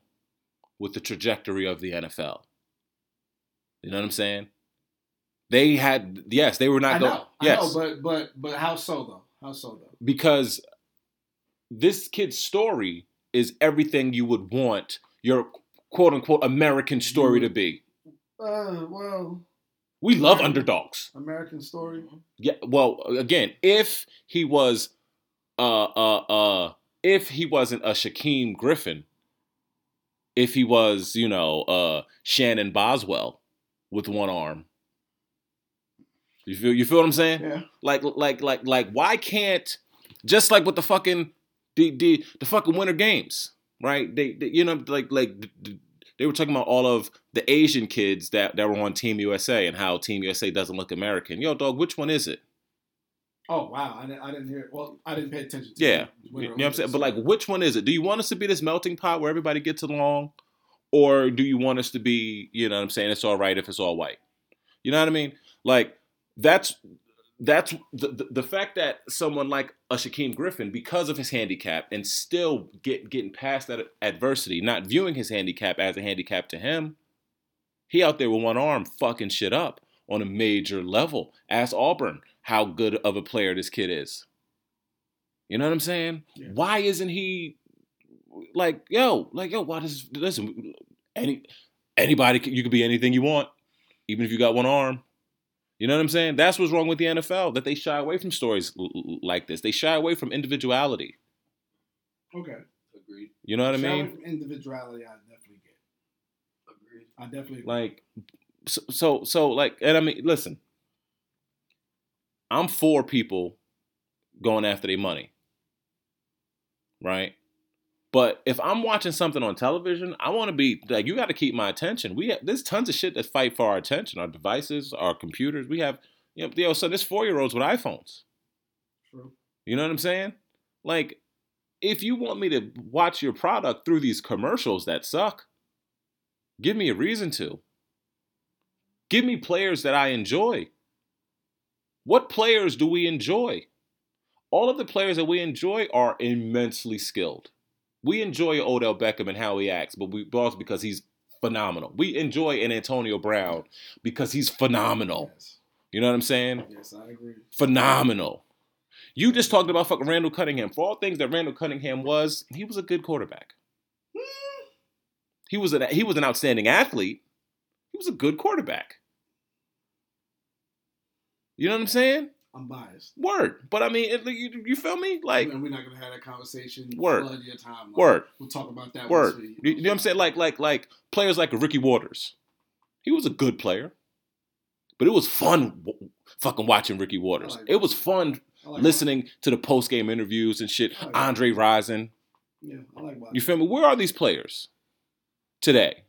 with the trajectory of the NFL. You know what I'm saying? They had yes, they were not I going. Yes, I know, but but but how so though? How so though? because this kid's story is everything you would want your quote unquote American story to be. Uh, well, We love Right. underdogs. American story. Yeah. Well, again, if he was, uh, uh, uh, if he wasn't a Shaquem Griffin, if he was, you know, uh, Shannon Boswell with one arm, you feel, you feel what I'm saying? Yeah. Like, like, like, like, why can't just like with the fucking the the, the fucking Winter Games? right? They, they you know, like like they were talking about all of the Asian kids that that were on Team USA and how Team USA doesn't look American. Yo, dog, which one is it? Oh wow, I didn't, I didn't hear. It. Well, I didn't pay attention. to Yeah, you know what I'm saying. But like, which one is it? Do you want us to be this melting pot where everybody gets along, or do you want us to be, you know, what I'm saying it's all right if it's all white? You know what I mean? Like that's that's the, the the fact that someone like a Shaquem Griffin, because of his handicap, and still get getting past that adversity, not viewing his handicap as a handicap to him, he out there with one arm fucking shit up on a major level. Ask Auburn how good of a player this kid is. You know what I'm saying? Yeah. Why isn't he like yo, like yo? Why does listen? Any anybody, you could be anything you want, even if you got one arm. You know what I'm saying? That's what's wrong with the NFL. That they shy away from stories l- l- like this. They shy away from individuality. okay. Agreed. You know what I Shy away mean? from individuality, I definitely get. Agreed. I definitely agree. Like, so, so, so, like, and I mean, listen, I'm for people going after their money, right? But if I'm watching something on television, I want to be like, you got to keep my attention. We have there's tons of shit that fight for our attention, our devices, our computers. We have, you know, yo, so there's four year olds with iPhones. True. You know what I'm saying? Like, if you want me to watch your product through these commercials that suck, give me a reason to. Give me players that I enjoy. What players do we enjoy? All of the players that we enjoy are immensely skilled. We enjoy Odell Beckham and how he acts, but we also because he's phenomenal. We enjoy an Antonio Brown because he's phenomenal. Yes. You know what I'm saying? Yes, I agree. phenomenal. You just talked about fucking Randall Cunningham. For all things that Randall Cunningham was, he was a good quarterback. He was an he was an outstanding athlete. He was a good quarterback. You know what I'm saying? I'm biased. Word. But I mean, it, you, you feel me? Like and we're not gonna have that conversation. Word. Flood your timeline. word, We'll talk about that. word. we- You, you know what I'm saying? Like like like players like Ricky Watters. He was a good player. But it was fun w- fucking watching Ricky Watters. like It was fun like listening to the post game interviews and shit. Like Andre Rison. Yeah, I like Bobby. You feel me? Where are these players today?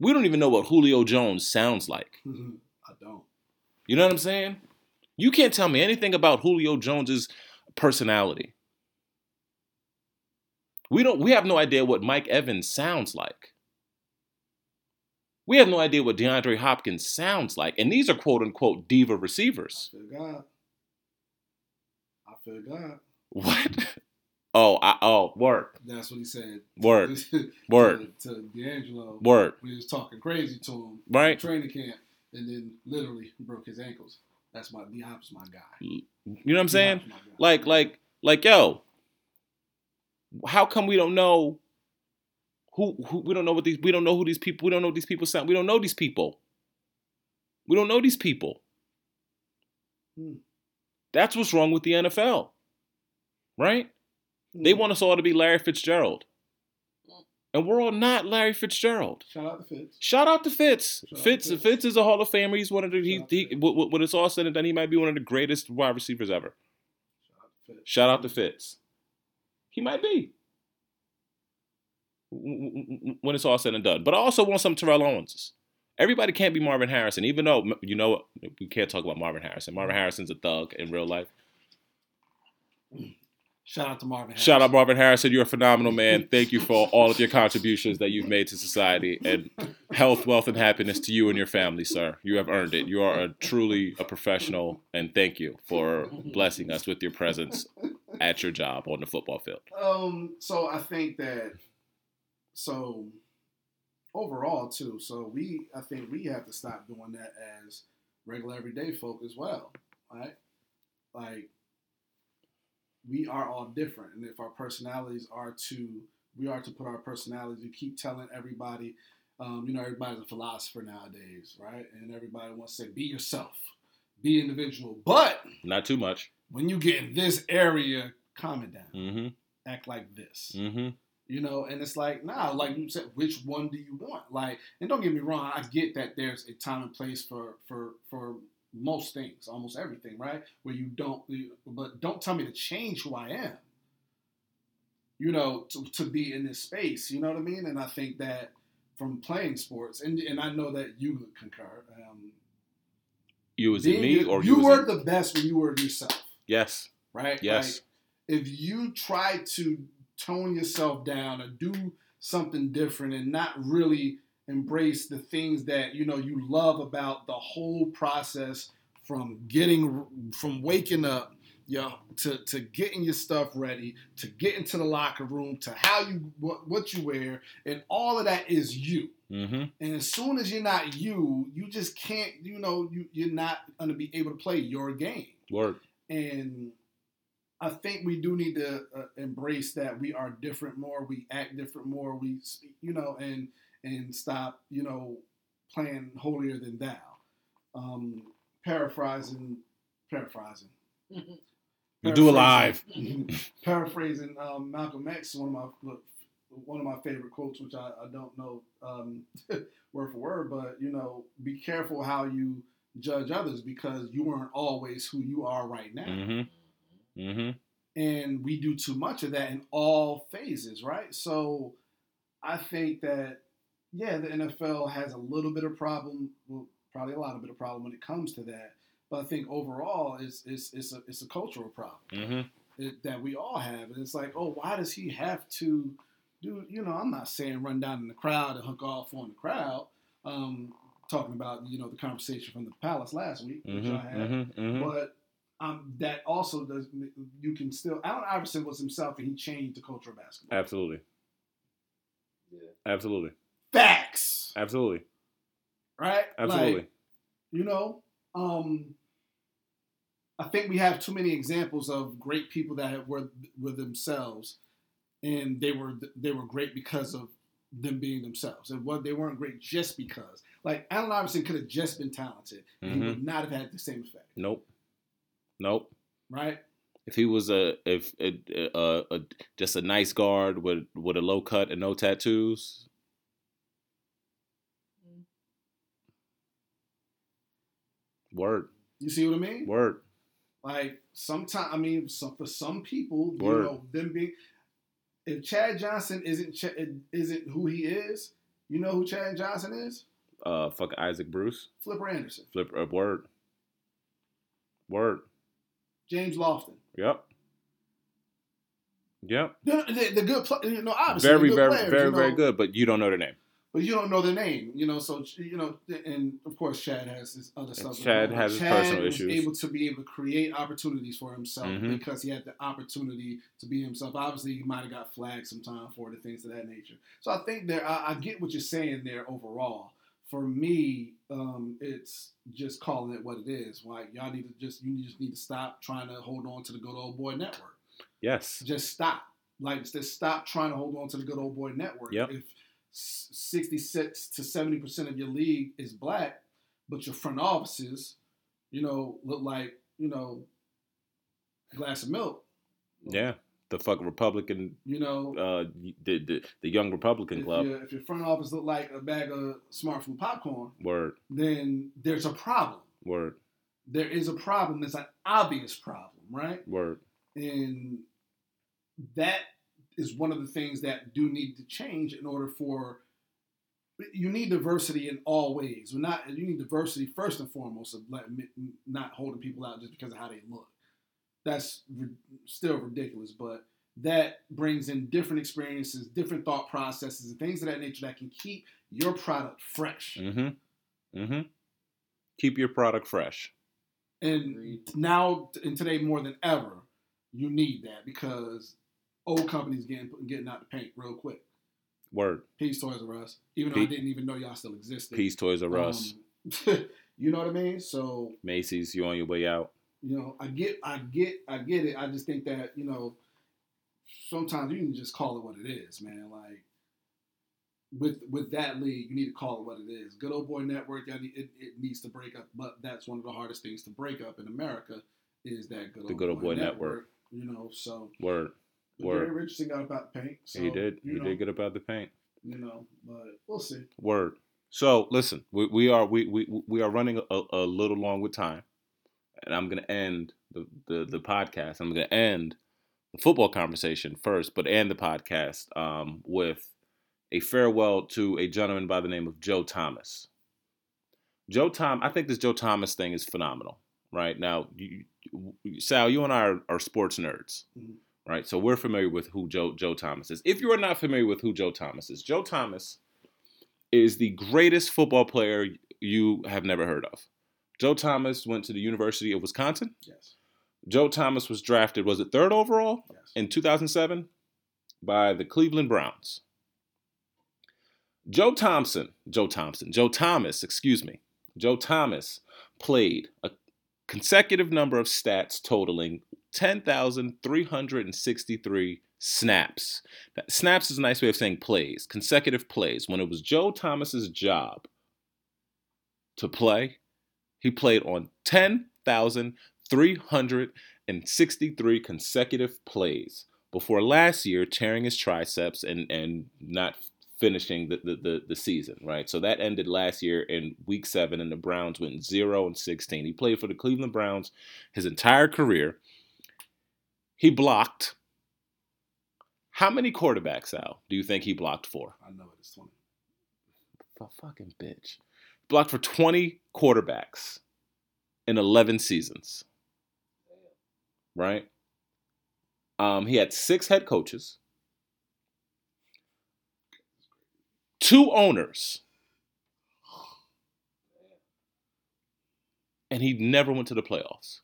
We don't even know what Julio Jones sounds like. I don't. You know what I'm saying? You can't tell me anything about Julio Jones's personality. We don't we have no idea what Mike Evans sounds like. We have no idea what DeAndre Hopkins sounds like. And these are quote unquote diva receivers. I feel God. I feel God. What? Oh, I, oh, word, That's what he said. word, to, word, to D'Angelo. word. When he was talking crazy to him. Right. Training camp, and then literally broke his ankles. That's my D Hop's my guy. You know what I'm saying? D-Hop's my guy. Like, like, like, yo, how come we don't know who, who we don't know what these we don't know who these people we don't know these people sound we don't know these people. We don't know these people. Hmm. That's what's wrong with the NFL. Right? They Hmm. want us all to be Larry Fitzgerald. And we're all not Larry Fitzgerald. Shout out to Fitz. Shout out to Fitz. Shout out Fitz Fitz. Fitz is a Hall of Famer. He's one of the he, to he when it's all said and done, he might be one of the greatest wide receivers ever. Shout out to Fitz. Shout out to Fitz. He might be. When it's all said and done. But I also want some Terrell Owens. Everybody can't be Marvin Harrison, even though, you know, we can't talk about Marvin Harrison. Marvin Harrison's a thug in real life. Shout out to Marvin. Harris. Shout out Marvin Harrison. You're a phenomenal man. Thank you for all of your contributions that you've made to society and health, wealth, and happiness to you and your family, sir. You have earned it. You are a, truly a professional, and thank you for blessing us with your presence at your job on the football field. Um. So I think that. So overall, too. So we, I think we have to stop doing that as regular everyday folk as well, right? Like we are all different, and if our personalities are to, we are to put our personalities. You keep telling everybody. Um, you know, everybody's a philosopher nowadays, right? And everybody wants to say, "Be yourself, be individual." But Not too much. when you get in this area, calm it down. Mm-hmm. Act like this. Mm-hmm. You know, and it's like, nah, like you said, which one do you want? Like, and don't get me wrong, I get that there's a time and place for for for most things, almost everything, right? Where you don't, but don't tell me to change who I am. you know, to, to be in this space. You know what I mean? And I think that from playing sports, and and I know that you would concur. Um, You was it me or you were the best when you were yourself, Yes. right? Yes. Like, if you try to tone yourself down or do something different and not really embrace the things that you know you love about the whole process from getting from waking up yo to, to getting your stuff ready to getting to the locker room to how you what, what you wear and all of that is you Mm-hmm. and as soon as you're not you you just can't you know you, you're not going to be able to play your game Word. and I think we do need to uh, embrace that we are different more, we act different more, we you know, and and stop, you know, playing holier than thou. Um, paraphrasing, paraphrasing. You do alive. paraphrasing um, Malcolm X, one of my one of my favorite quotes, which I, I don't know um, word for word, but you know, be careful how you judge others because you weren't always who you are right now Mm-hmm. Mm-hmm. and we do too much of that in all phases, right? So I think that yeah, the NFL has a little bit of problem, well, probably a lot of bit of problem when it comes to that. But I think overall, it's it's it's a it's a cultural problem Mm-hmm. it, that we all have, and it's like, oh, why does he have to do? You know, I'm not saying run down in the crowd and hook off on the crowd. Um, talking about you know the conversation from the palace last week, which Mm-hmm. I had. Mm-hmm. Mm-hmm. But um, that also does. You can still. Allen Iverson was himself, and he changed the culture of basketball. Absolutely. Yeah. Absolutely. Facts, Absolutely. right? Absolutely. Like, you know, um, I think we have too many examples of great people that have, were were themselves, and they were they were great because of them being themselves. And what they weren't great just because. Like Allen Iverson could have just been talented, and he would not have had the same effect, nope. Nope. right? If he was a if a, a, a just a nice guard with with a low cut and no tattoos, word, You see what I mean? word, Like sometimes, I mean, some, for some people, you know, them being if Chad Johnson isn't Ch- isn't who he is, you know who Chad Johnson is? uh, fuck Isaac Bruce, Flipper Anderson, Flipper. uh, word, word, James Lofton. yep, yep, The, the, the good, play, you know, obviously very, very, players, very, you know, very good, but you don't know the name. But you don't know the name, you know. So you know, and of course, Chad has his other stuff. Chad has his Chad personal was issues. Able to be able to create opportunities for himself Mhm. because he had the opportunity to be himself. Obviously, he might have got flagged sometime for the things of that nature. So I think there, I, I get what you're saying there overall. For me, um, it's just calling it what it is. Like y'all need to just you just need to stop trying to hold on to the good old boy network Yes, just stop. Like just stop trying to hold on to the good old boy network. Yep. If 66 to 70 percent of your league is black, but your front offices, you know, look like you know, glass of milk. yeah, the fuck Republican, You know, uh, the the, the Young Republican if, Club, your, if your front office look like a bag of smart food popcorn, word, then there's a problem. word, There is a problem. There's an obvious problem, right? word, and that is one of the things that do need to change in order for you need diversity in all ways. We're not you need diversity first and foremost of let, not holding people out just because of how they look. That's ri- still ridiculous, but that brings in different experiences, different thought processes, and things of that nature that can keep your product fresh. mm-hmm, mm-hmm. Keep your product fresh. And now, and today more than ever, you need that because old companies getting getting out the paint real quick. Word. Peace Toys R Us, even though I didn't even know y'all still existed. Peace Toys R Us, Um, you know what I mean? So Macy's. You on your way out? you know, I get, I get, I get it. I just think that you know, sometimes you can just call it what it is, man. Like with with that league, you need to call it what it is. Good old boy network, need, it, it needs to break up, but that's one of the hardest things to break up in America is that good old, The Good Old Boy Network. You know, so Word. Word. Jerry Richardson got about the paint. So, he did. He know, did get about the paint. You know, but we'll see. Word. So listen, we, we are we, we we are running a, a little long with time, and I'm gonna end the, the the podcast. I'm gonna end the football conversation first, but end the podcast um, with a farewell to a gentleman by the name of Joe Thomas. Joe Tom, I think this Joe Thomas thing is phenomenal. Right now, you, Sal, you and I are, are sports nerds, Mhm. Right? So we're familiar with who Joe Joe Thomas is. If you are not familiar with who Joe Thomas is, Joe Thomas is the greatest football player you have never heard of. Joe Thomas went to the University of Wisconsin. Yes. Joe Thomas was drafted, was it third overall Yes. in 2007 by the Cleveland Browns. Joe Thompson, Joe Thompson, Joe Thomas, excuse me, Joe Thomas played a consecutive number of stats totaling 10,363 snaps. Snaps is a nice way of saying plays, consecutive plays. When it was Joe Thomas's job to play, he played on 10,363 consecutive plays before last year tearing his triceps and, and not finishing the, the, the, the season, right? So that ended last year in week seven, and the Browns went 0 and 16. He played for the Cleveland Browns his entire career. He blocked. How many quarterbacks, Al, do you think he blocked for? I know it is 20. A fucking bitch. Blocked for 20 quarterbacks in 11 seasons. Right? Um, he had six head coaches, two owners, and he never went to the playoffs.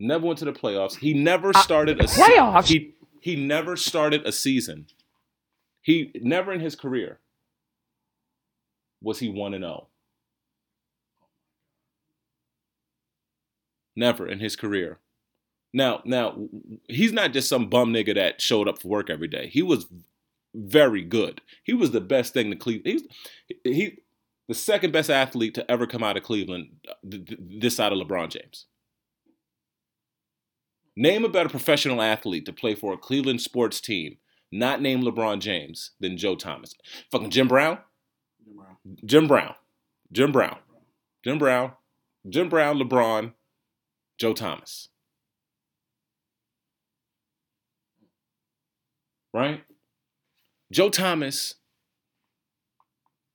Never went to the playoffs. He never started a se- He he never started a season. He never in his career was he one and zero. Never in his career. Now, now he's not just some bum nigga that showed up for work every day. He was very good. He was the best thing to Cleveland. He's he the second best athlete to ever come out of Cleveland uh, th- th- this side of LeBron James. Name a better professional athlete to play for a Cleveland sports team, not named LeBron James, than Joe Thomas. Fucking Jim Brown? Jim Brown. Jim Brown. Jim Brown. Jim Brown. Jim Brown, LeBron, Joe Thomas. Right? Joe Thomas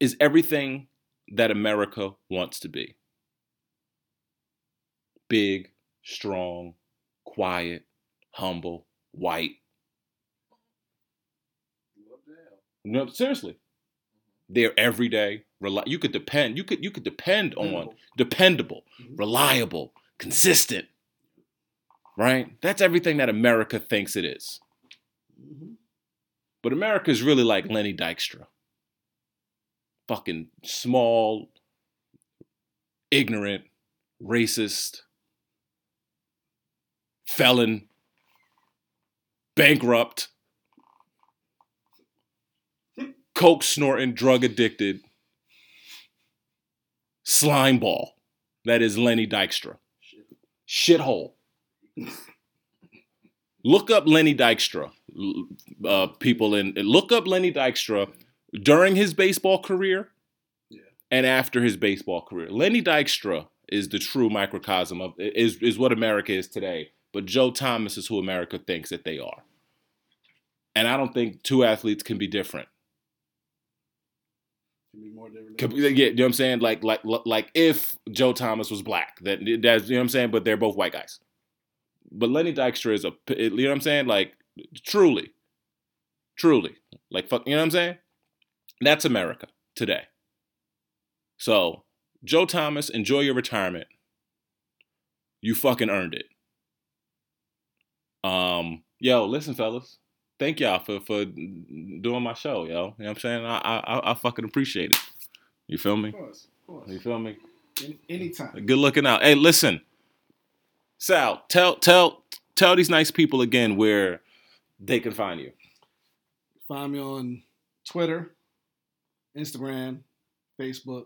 is everything that America wants to be big, strong, quiet, humble, white. No, seriously. They're everyday. Reli- you could depend. You could you could depend on Dependable. Mhm. reliable, consistent. Right? That's everything that America thinks it is. Mhm. But America is really like Lenny Dykstra. Fucking small, ignorant, racist, felon, bankrupt, coke snorting, drug addicted, slime ball. That is Lenny Dykstra. Shithole. Look up Lenny Dykstra, uh, people, and look up Lenny Dykstra during his baseball career Yeah. and after his baseball career. Lenny Dykstra is the true microcosm of is is what America is today. But Joe Thomas is who America thinks that they are. And I don't think two athletes can be different. Can be more different. Could- Yeah, you know what I'm saying? Like, like, like if Joe Thomas was black, that that's you know what I'm saying. But they're both white guys. But Lenny Dykstra is a, you know what I'm saying? Like, truly, truly, like, fuck, you know what I'm saying? That's America today. So, Joe Thomas, enjoy your retirement. You fucking earned it. Um, yo, listen, fellas. Thank y'all for for doing my show, yo. You know what I'm saying? I I, I fucking appreciate it. You feel me? Of course. Of course. You feel me? Any, anytime. Good looking out. Hey, listen, Sal, tell tell tell these nice people again where they can find you. Find me on Twitter, Instagram, Facebook,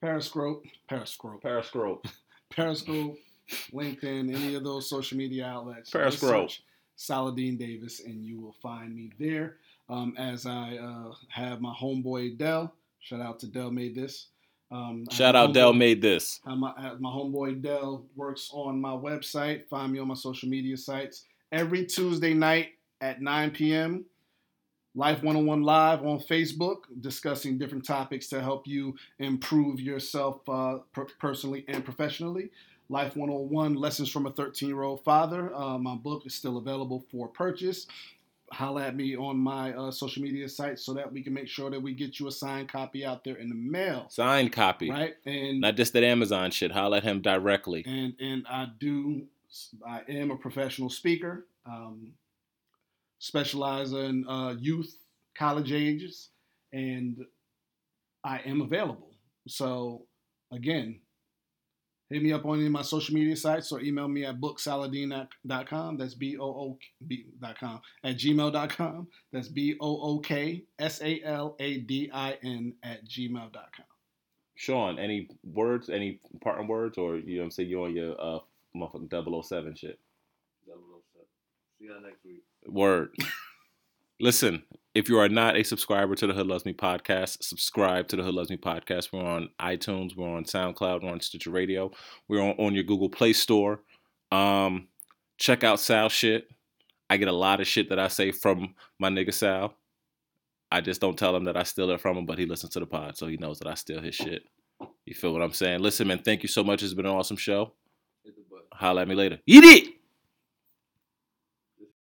Periscope, Periscope, Periscope. Periscope, LinkedIn, any of those social media outlets. Periscope. Saladin Davis, and you will find me there. Um, as I uh, have my homeboy Dell, shout out to Dell made this. Um, Shout out Dell made this. my, my homeboy Dell works on my website. Find me on my social media sites every Tuesday night at 9 p.m. Life 101 Live on Facebook, discussing different topics to help you improve yourself uh, per- personally and professionally. Life 101 Lessons from a 13 year old Father. Uh, my book is still available for purchase. Holla at me on my uh, social media sites so that we can make sure that we get you a signed copy out there in the mail. Signed copy. Right? And Not just that Amazon shit. Holla at him directly. and and I do. I am a professional speaker, um, specialize in uh, youth, college ages, and I am available. So again, hit me up on any of my social media sites or email me at booksaladin.com. That's b o o b dot com at gmail.com. That's b o o k s a l a d i n at gmail.com. Sean, any words, any parting words, or you know what I'm saying, you on your uh motherfucking 007 shit? 007. See y'all next week. Word. Listen, if you are not a subscriber to the Hood Loves Me podcast, subscribe to the Hood Loves Me podcast. We're on iTunes, we're on SoundCloud, we're on Stitcher Radio, we're on, on your Google Play Store. Um, check out Sal shit. I get a lot of shit that I say from my nigga Sal. I just don't tell him that I steal it from him, but he listens to the pod, so he knows that I steal his shit. You feel what I'm saying? Listen, man, thank you so much. It's been an awesome show. Hit the button. Holla at me later. Eat it!